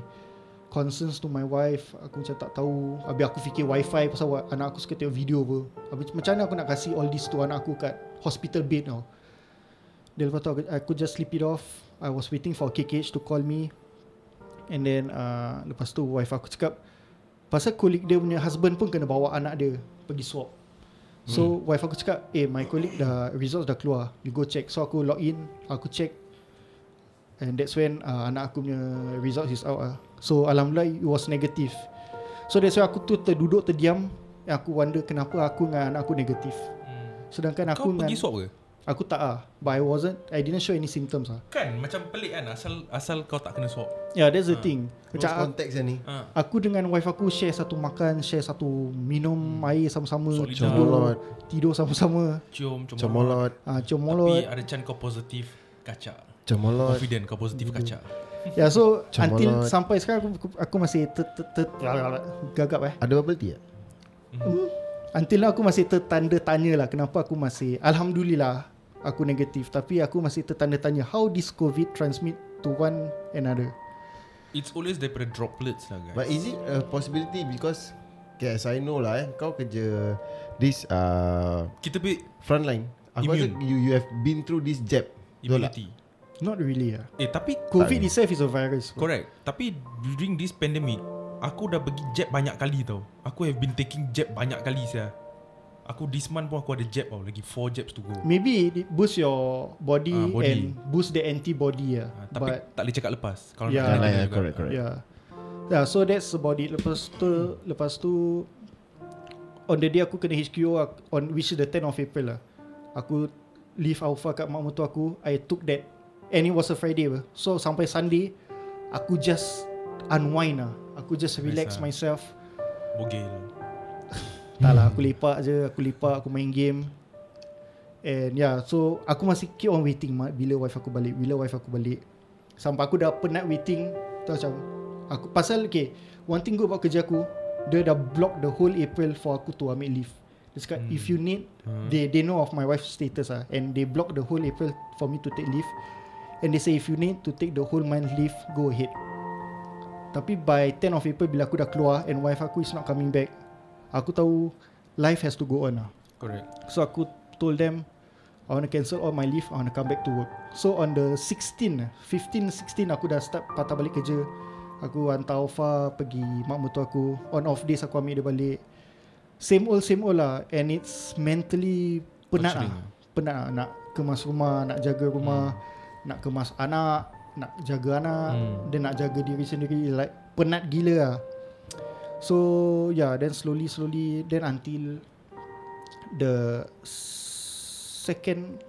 concerns to my wife. Aku macam tak tahu. Habis aku fikir wifi pasal wa- anak aku suka tengok video apa. Habis macam mana aku nak kasih all this to anak aku kat hospital bed tau. Then lepas tu aku, aku just sleep it off. I was waiting for KKH to call me. And then uh, lepas tu wife aku cakap Pasal colleague dia punya husband pun kena bawa anak dia pergi swab. So hmm. wife aku cakap, "Eh, my colleague dah results dah keluar. You go check." So aku log in, aku check. And that's when uh, anak aku punya results is out ah. So alhamdulillah it was negative. So that's why aku tu terduduk terdiam. Aku wonder kenapa aku dengan anak aku negatif. Sedangkan aku Kau dengan pergi swab ke? Aku tak ah. But I wasn't I didn't show any symptoms ah. Kan macam pelik kan asal asal kau tak kena swab. Yeah, that's the thing. Close Macam context lah ni. Ha. Aku dengan wife aku share satu makan, share satu minum hmm. air sama-sama. Comolot. tidur sama-sama, Cium comolot. Comolot. ah cium Tapi ada chance kau positif kacak. Comolot. Confident kau positif kacak. Ya, so Cium until sampai sekarang aku, aku masih ter, ter, ter, gagap eh. Ada bubble tea tak? Until now aku masih tertanda tanya lah kenapa aku masih Alhamdulillah aku negatif tapi aku masih tertanda tanya how this COVID transmit to one another. It's always daripada droplets lah guys. But is it a possibility because okay, as I know lah eh, kau kerja this uh, Kita be frontline. Aku rasa Immune. you you have been through this jab. Immunity. Not really lah. Eh tapi COVID Tak. itself is a virus. correct. Tapi during this pandemic, aku dah pergi jab banyak kali tau. Aku have been taking jab banyak kali saya. Aku this month pun aku ada jab tau. Lagi 4 jabs to go. Maybe it boost your body, Ah, body. and boost the antibody lah. Ha, tapi But tak boleh cakap lepas. Kalau Yeah. nak Yeah, correct, correct. Yeah. Yeah, so that's about it. Lepas tu lepas tu on the day aku kena HQO aku- on which is the 10 of April lah. Aku leave Alpha kat mak mertua aku. I took that and it was a Friday apa. So sampai Sunday aku just unwind lah. Aku just relax Biasa. myself. Bogel. Tak lah aku lepak je Aku lepak Aku main game. And yeah So aku masih keep on waiting Bila wife aku balik Bila wife aku balik. Sampai aku dah penat waiting Tu macam aku Pasal okay One thing good about kerja aku Dia dah block the whole April For aku to ambil leave. Dia cakap hmm. If you need Hmm. They they know of my wife's status ah, And they block the whole April For me to take leave. And they say if you need to take the whole month leave Go ahead. Tapi by 10 of April Bila aku dah keluar And wife aku is not coming back Aku tahu Life has to go on lah. Correct. So aku told them I want to cancel all my leave I want to come back to work. So on the 16 15, 16 aku dah start patah balik kerja. Aku hantar Alfa pergi mak mertua aku. On off days aku ambil dia balik. Same old same old lah. And it's mentally penat lah. Penat lah. Nak kemas rumah Nak jaga rumah Nak kemas anak Nak jaga anak. Hmm. Dan nak jaga diri sendiri. Like penat gila lah So yeah Then slowly slowly Then until The Second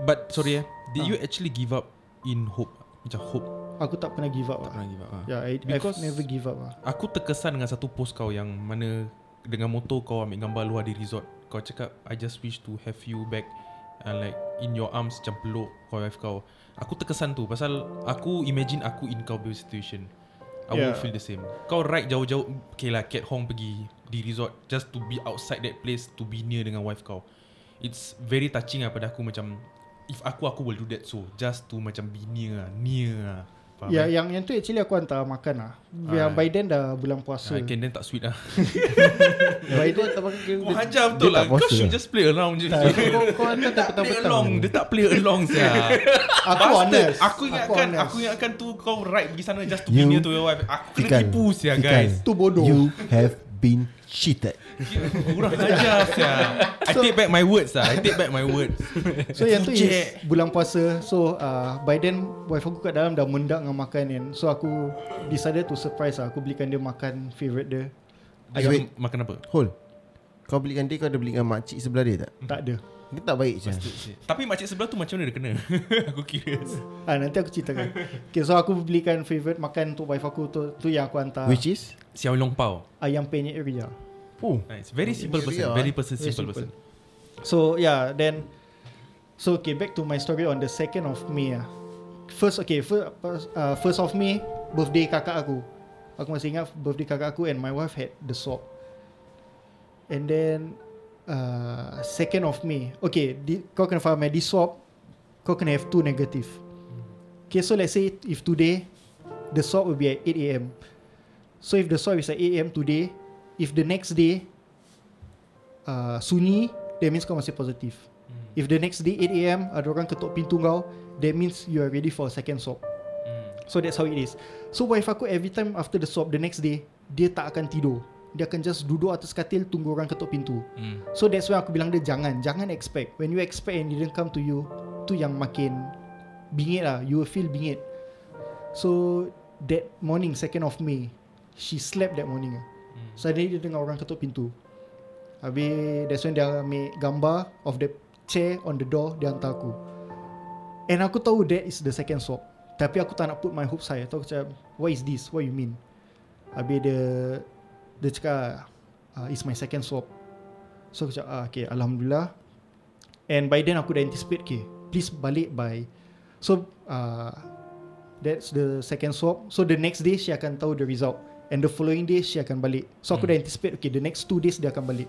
But sorry eh, did Ah. you actually give up in hope? Macam hope Aku tak pernah give up tak lah pernah give up. ah. Yeah I, Because- I've never give up lah Aku terkesan dengan satu post kau yang mana dengan motor kau ambil gambar luar di resort. Kau cakap I just wish to have you back and like in your arms macam peluk kau wife kau. Aku terkesan tu pasal aku imagine aku in kau punya situation. I yeah. Will feel the same. Kau ride jauh-jauh Okay lah Cat Hong pergi di resort Just to be outside that place To be near dengan wife kau It's very touching lah pada aku macam if aku aku will do that so just to macam be near lah, near lah. Faham Ya, eh? yang yang tu actually aku hantar makan lah. Yang Ah. by then dah bulan puasa. Ah, Ken then tak sweet lah By the way, tak pakai game. Kau hajar betul lah Kau should just play around je Kau kau hantar tak Play petang-petang. along Dia tak play along sia Aku honest. Aku ingatkan honest. Aku ingatkan tu Kau ride pergi sana Just to You- be near to your wife Aku kena tipu sia guys Tu bodoh. You have been cheated. Kurang ajar sia I take back my words lah I take back my words So yang tu is bulan puasa So uh, by then Wife aku kat dalam dah mendak dengan makan kan So aku Decided to surprise lah Aku belikan dia makan Favourite dia Ayam wait. makan apa? Hold. Kau belikan dia kau ada belikan makcik sebelah dia tak? Tak ada Ini tak baik je. Tapi makcik sebelah tu macam mana dia kena? aku curious ah, Nanti aku ceritakan Okay so aku belikan favourite makan Untuk wife aku tu, tu yang aku hantar Which is? Xiao Long Pao Ayam penyet ria Oh. Nice Very simple person Yeah. Very person Very simple simple. person So yeah then So okay back to my story on the 2nd of May ah. First okay first, uh, first of May Birthday kakak aku Aku masih ingat birthday kakak aku And my wife had the swab And then uh, Second of May. Okay di, Kau kena faham eh Di swab Kau kena have two negative. Okay so let's say If today The swab will be at 8am So if the swab is at 8am today If the next day uh, Sunyi That means kau masih positif If the next day 8am Ada orang ketuk pintu kau That means you are ready for a second swab So that's how it is. So wife aku every time after the swab The next day Dia tak akan tidur Dia akan just duduk atas katil Tunggu orang ketuk pintu. Hmm. So that's why aku bilang dia Jangan Jangan expect. When you expect and it didn't come to you Tu yang makin Bingit lah. You will feel bingit. So That morning 2nd of May She slept that morning lah. Suddenly dia dengar orang ketuk pintu. Habis That's when dia ambil gambar Of the chair on the door Dia hantar aku. And aku tahu that is the second swap. Tapi aku tak nak put my hopes high. Aku cakap What is this? What you mean? Habis dia Dia cakap uh, It's my second swap. So aku cakap ah, Okay Alhamdulillah. And by then aku dah anticipate Okay Please balik by So uh, That's the second swap. So the next day She akan tahu the result. And the following day She akan balik. So aku dah anticipate Okay the next two days Dia akan balik.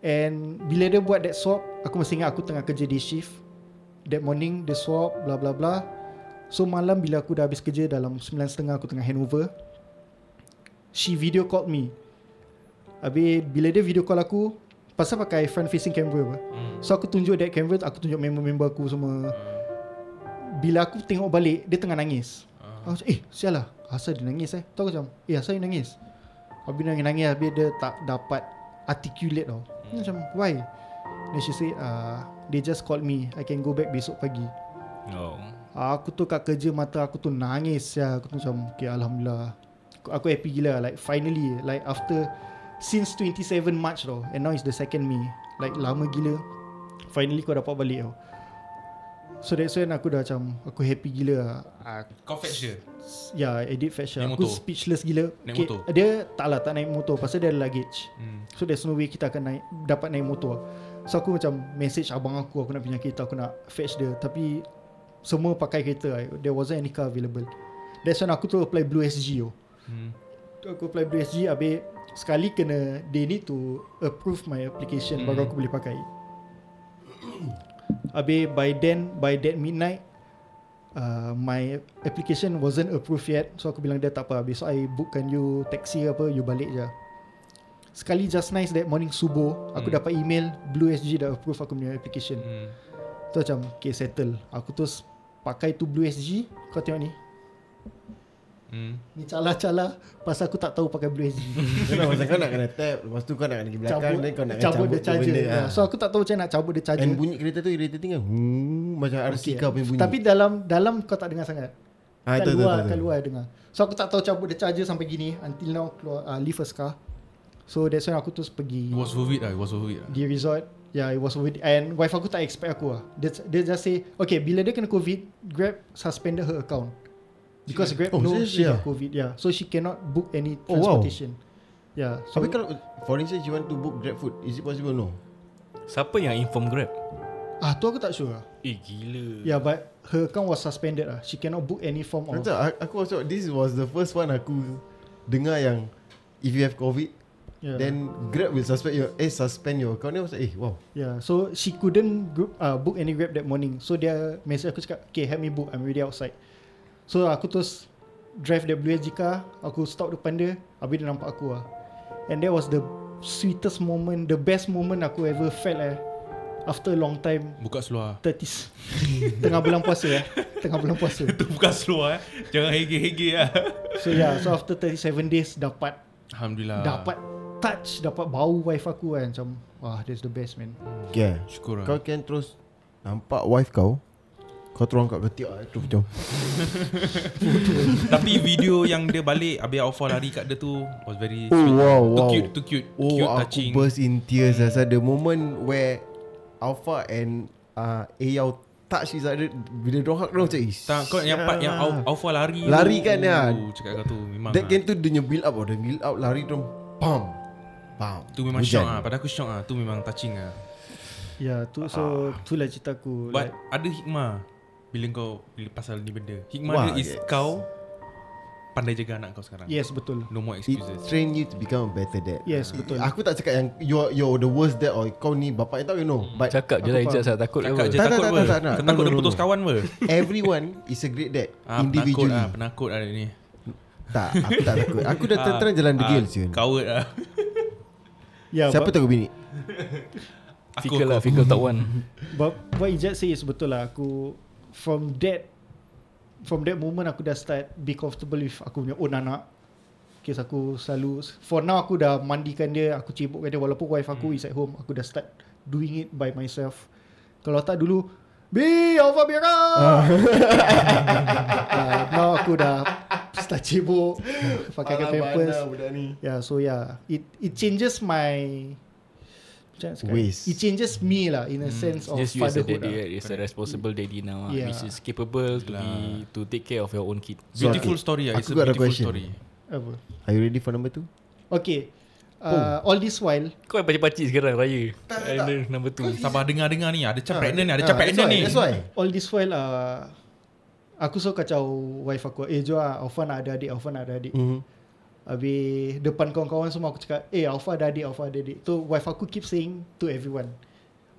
And Bila dia buat that swap Aku masih ingat Aku tengah kerja day shift. That morning Dia swap Blah blah blah So malam bila aku dah habis kerja Dalam 9.30 aku tengah handover She video called me. Habis Bila dia video call aku Pasal pakai front facing camera apa. So aku tunjuk that camera Aku tunjuk member-member aku semua. Bila aku tengok balik Dia tengah nangis. Aku macam eh sial lah. Asal dia nangis eh? Tahu macam Eh asal dia nangis? Habis dia nangis-nangis Habis dia tak dapat Articulate tau. Dia Macam why? Then she say uh, They just called me. I can go back besok pagi. Oh. Aku tu kat kerja Mata aku tu nangis ya. Aku tu macam Okay Alhamdulillah aku, happy gila Like finally Like after Since 27 March tau And now it's the 2nd May Like lama gila Finally kau dapat balik tau. So that's when aku dah macam Aku happy gila lah. Ah, Kau fetch dia? Ya yeah, I did fetch lah Aku motor? speechless gila. Naik motor? Dia tak lah tak naik motor. Pasal dia ada luggage. Hmm. So there's no way kita akan naik Dapat naik motor. So aku macam Message abang aku Aku nak pinjam kereta Aku nak fetch dia. Tapi Semua pakai kereta. There wasn't any car available. That's when aku tu apply Blue SG oh. Hmm. Aku apply Blue SG Habis Sekali kena They need to Approve my application Baru aku boleh pakai. Habis by then By that midnight uh, My application wasn't approved yet. So aku bilang dia tak apa Habis so I bookkan you Taxi apa You balik je. Sekali just nice That morning subuh Aku Hmm. dapat email Blue SG dah approve aku punya application. Hmm. Tu macam Okay settle. Aku terus Pakai tu Blue SG Kau tengok ni Hmm. Ni calah-calah Pasal aku tak tahu pakai Blue SG Kenapa pasal kau nak kena tap Lepas tu kau nak kena pergi belakang cabut, Then kau nak cabut, cabut the charger. benda, ah. So aku tak tahu macam nak cabut the charger. And bunyi kereta tu irritating kan? Hmm, Macam RC Okay. kau punya bunyi. Tapi dalam dalam kau tak dengar sangat. Ah, Kat tu, tu, luar tu, tu. Kat luar dengar. So aku tak tahu cabut the charger sampai gini Until now keluar uh, Leave a scar So that's when aku terus pergi It was worth it lah It was worth it lah. Di resort. Yeah it was worth it. And wife aku tak expect aku lah. Dia, dia just say Okay bila dia kena covid Grab suspended her account Because Grab Oh, know serious? she Yeah. got covid Yeah So she cannot book any Oh, wow. transportation Yeah so Tapi kalau For instance you want to book Grab food Is it possible no? Siapa yang inform Grab? Ah tu aku tak sure lah Eh gila. Yeah but Her account was suspended lah She cannot book any form of aku- aku also This was the first one aku Dengar yang If you have COVID Yeah. Then Grab will suspend your eh suspend your account. Then I was like, eh wow. Yeah, so she couldn't group, uh, book any Grab that morning. So dia message aku cakap, okay help me book, I'm already outside. So aku terus drive WSG car, aku stop depan dia, habis dia nampak aku lah. And that was the sweetest moment, the best moment aku ever felt eh. After a long time, Buka seluar 30s. tengah bulan puasa eh. Tengah bulan puasa. Itu buka seluar eh Jangan hege-hege lah So yeah, so after 37 days dapat Alhamdulillah dapat touch, dapat bau wife aku kan. Macam, wah that's the best man. Okay. Syukur lah Kau can terus nampak wife kau. Kau terus angkat ketiak eh, terus macam Tapi video yang dia balik Habis Alpha lari kat dia tu Was very Oh, sweet. wow, Too wow. cute Too cute. Oh Cute aku touching. burst in tears Asa the moment where Alpha and uh, Ayau touch each other Bila hug diorang macam "Ish, tak, kau yang part yang Al- Alpha lari Lari tu, kan, ya. oh, Cakap kau tu Memang That lah. game tu dia build up oh, Dia build up lari diorang Pam Pam Tu memang Hujan. shock lah Pada aku shock lah Tu memang touching lah Yeah, tu so itulah cerita aku. But ada hikmah Bila kau Bila pasal ni benda. Hikmah Wah, dia is yes. kau Pandai jaga anak kau sekarang. Yes betul. No more It excuses train you to become a better dad. Yes betul. Aku tak cakap yang You're, you're the worst dad Or kau ni bapak yang tahu you know. But Cakap je Aku lah. Ijaz lah takut Cakap je Tak, takut tak, tak, tak, takut dia putus kawan apa? Everyone is a great dad Ah, penakut Individually lah Penakut lah dia ni. Tak aku tak takut. Aku dah terang jalan degil siun Coward lah. Yeah, Siapa but, takut bini? Aku Fikir lah Fikir tak one. But what Ijaz say is betul lah. Aku from that from that moment aku dah start be comfortable with aku punya own anak. Case aku selalu for now aku dah mandikan dia, aku cibukkan dia walaupun wife aku is at home, aku dah start doing it by myself. Kalau tak dulu Bi, Alfa Bira. uh, now aku dah start cibuk pakai pampers. ni Yeah, so yeah, it it changes my macam nak cakap, Ways. It changes me lah in a sense of Just you as a fatherhood daddy lah. right a responsible daddy now Yeah. yeah. Which is capable to be To take care of your own kid Beautiful okay. story lah It's Aku a got a beautiful question. story Apa? Are you ready for number two? Okay. Uh, all this while Kau yang pacik-pacik sekarang raya Tak, tak, And tak. number two Sabar dengar-dengar ni Ada cap Ah, pregnant ni Ada ah, cap that's pregnant why, ni That's why all this while uh, aku so kacau wife aku. Eh jom ah, Alfa nak ada adik, Alfa nak ada adik. mm-hmm. Habis depan kawan-kawan semua aku cakap, "Eh Alfa ada adik, Alfa ada adik." Tu wife aku keep saying to everyone,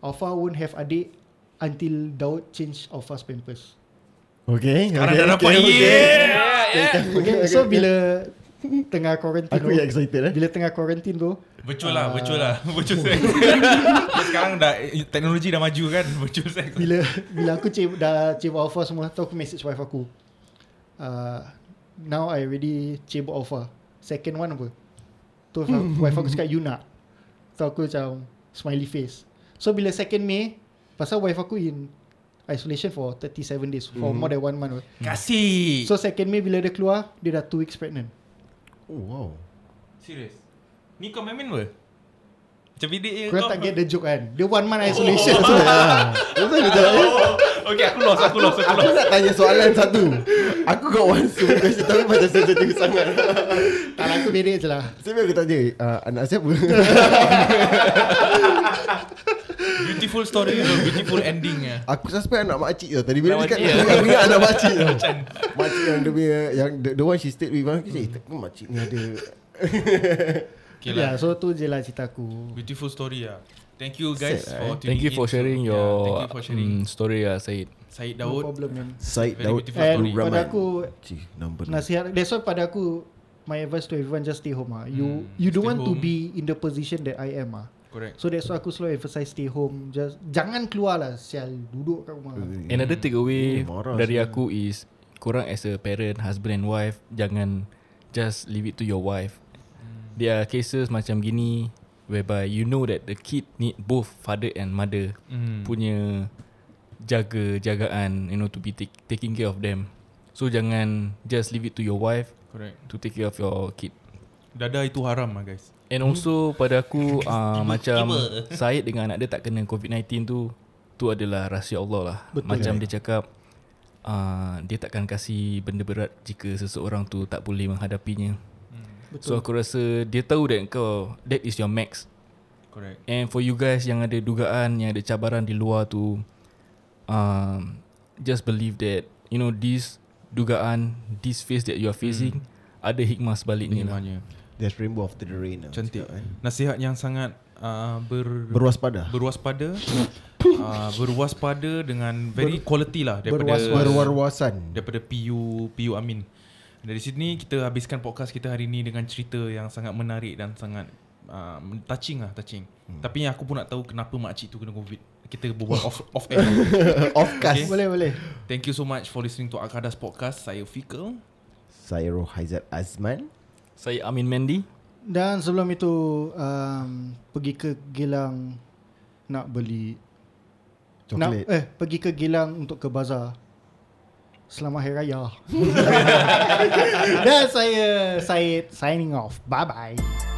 "Alfa won't have adik until Daud change Alfa's pampers." Okay Sekarang okay, dah dapat okay, okay. yeah. Okay, so bila tengah quarantine Aku tu, yang excited eh bila tengah quarantine tu, Virtual lah Ah. Virtual lah Virtual sex Sekarang dah Teknologi dah maju kan Virtual sex bila bila aku cip, dah cibuk alpha semua tu aku message wife aku uh, now I already cibuk alpha second one apa? Tu wife aku cakap you nak? Tu aku macam smiley face. So bila second May pasal wife aku in isolation for 37 days for more than one month. Kasih! So second May bila dia keluar dia dah 2 weeks pregnant. Oh wow. Serius Ni kau main-main apa? Macam bidik je korang kau tak get the joke kan? Dia one month isolation. Why ah. Why dia tak- Oh, Okay aku lost Aku lost Aku Aku lost. nak tanya soalan satu. Aku got one super question Tapi macam sensitif sangat. Tak lah aku bedek je lah. Sebab aku tanya uh, Anak siapa? Beautiful story a Beautiful ending lah Aku suspect anak makcik tau Tadi bila dia cakap makcik, Aku ingat anak makcik tau Makcik yang dia punya Yang the, the one she stayed with Aku cakap Eh makcik ni ada Okay yeah, lah so tu je lah cerita aku Beautiful story lah Thank you guys Sad, for eh? tuning Thank you for in. sharing Yeah, your Thank you for sharing mm, story lah Syed Syed no Daud problem man Syed Very Daud And story pada aku Cik number nasihat that's why pada aku my advice to everyone just stay home ah. You Hmm, you don't want to home. be in the position that I am ah. Correct So that's why aku selalu emphasize stay home. Just jangan keluar lah sial duduk kat rumah. Another takeaway marah dari saya. aku is korang as a parent, husband and wife jangan just leave it to your wife. There are cases macam gini whereby you know that the kid need both father and mother mm. punya jaga jagaan you know to be take, taking care of them. So jangan just leave it to your wife Correct to take care of your kid. Dada itu haram lah guys And also pada aku uh, macam Syed dengan anak dia tak kena COVID-19 tu tu adalah rahsia Allah lah. Betul. Macam dia cakap uh, dia takkan kasih benda berat jika seseorang tu tak boleh menghadapinya. So Betul. aku rasa dia tahu that kau that is your max. Correct And for you guys yang ada dugaan, yang ada cabaran di luar tu um, just believe that you know this dugaan, this phase that you are facing ada hikmah sebaliknya lah. There's rainbow after the rain lah, Cantik. cakap, kan. Nasihat yang sangat uh, ber Berwaspada berwaspada uh, berwaspada dengan very quality lah daripada berwas- Berwarwasan daripada PU PU Amin. Dari sini kita habiskan podcast kita hari ni dengan cerita yang sangat menarik dan sangat uh, touching lah touching. Hmm. Tapi yang aku pun nak tahu kenapa makcik tu kena covid. Kita berbual off off air. Off cast Okay. Boleh boleh Thank you so much for listening to Akadas podcast. Saya Fikal. Saya Rohaizat Azman Saya Amin Mendy. Dan sebelum itu um, Pergi ke Gilang Nak beli Coklat nak, Eh pergi ke Gilang Untuk ke bazar Selamat Hari Raya. Dan saya Syed signing off. Bye bye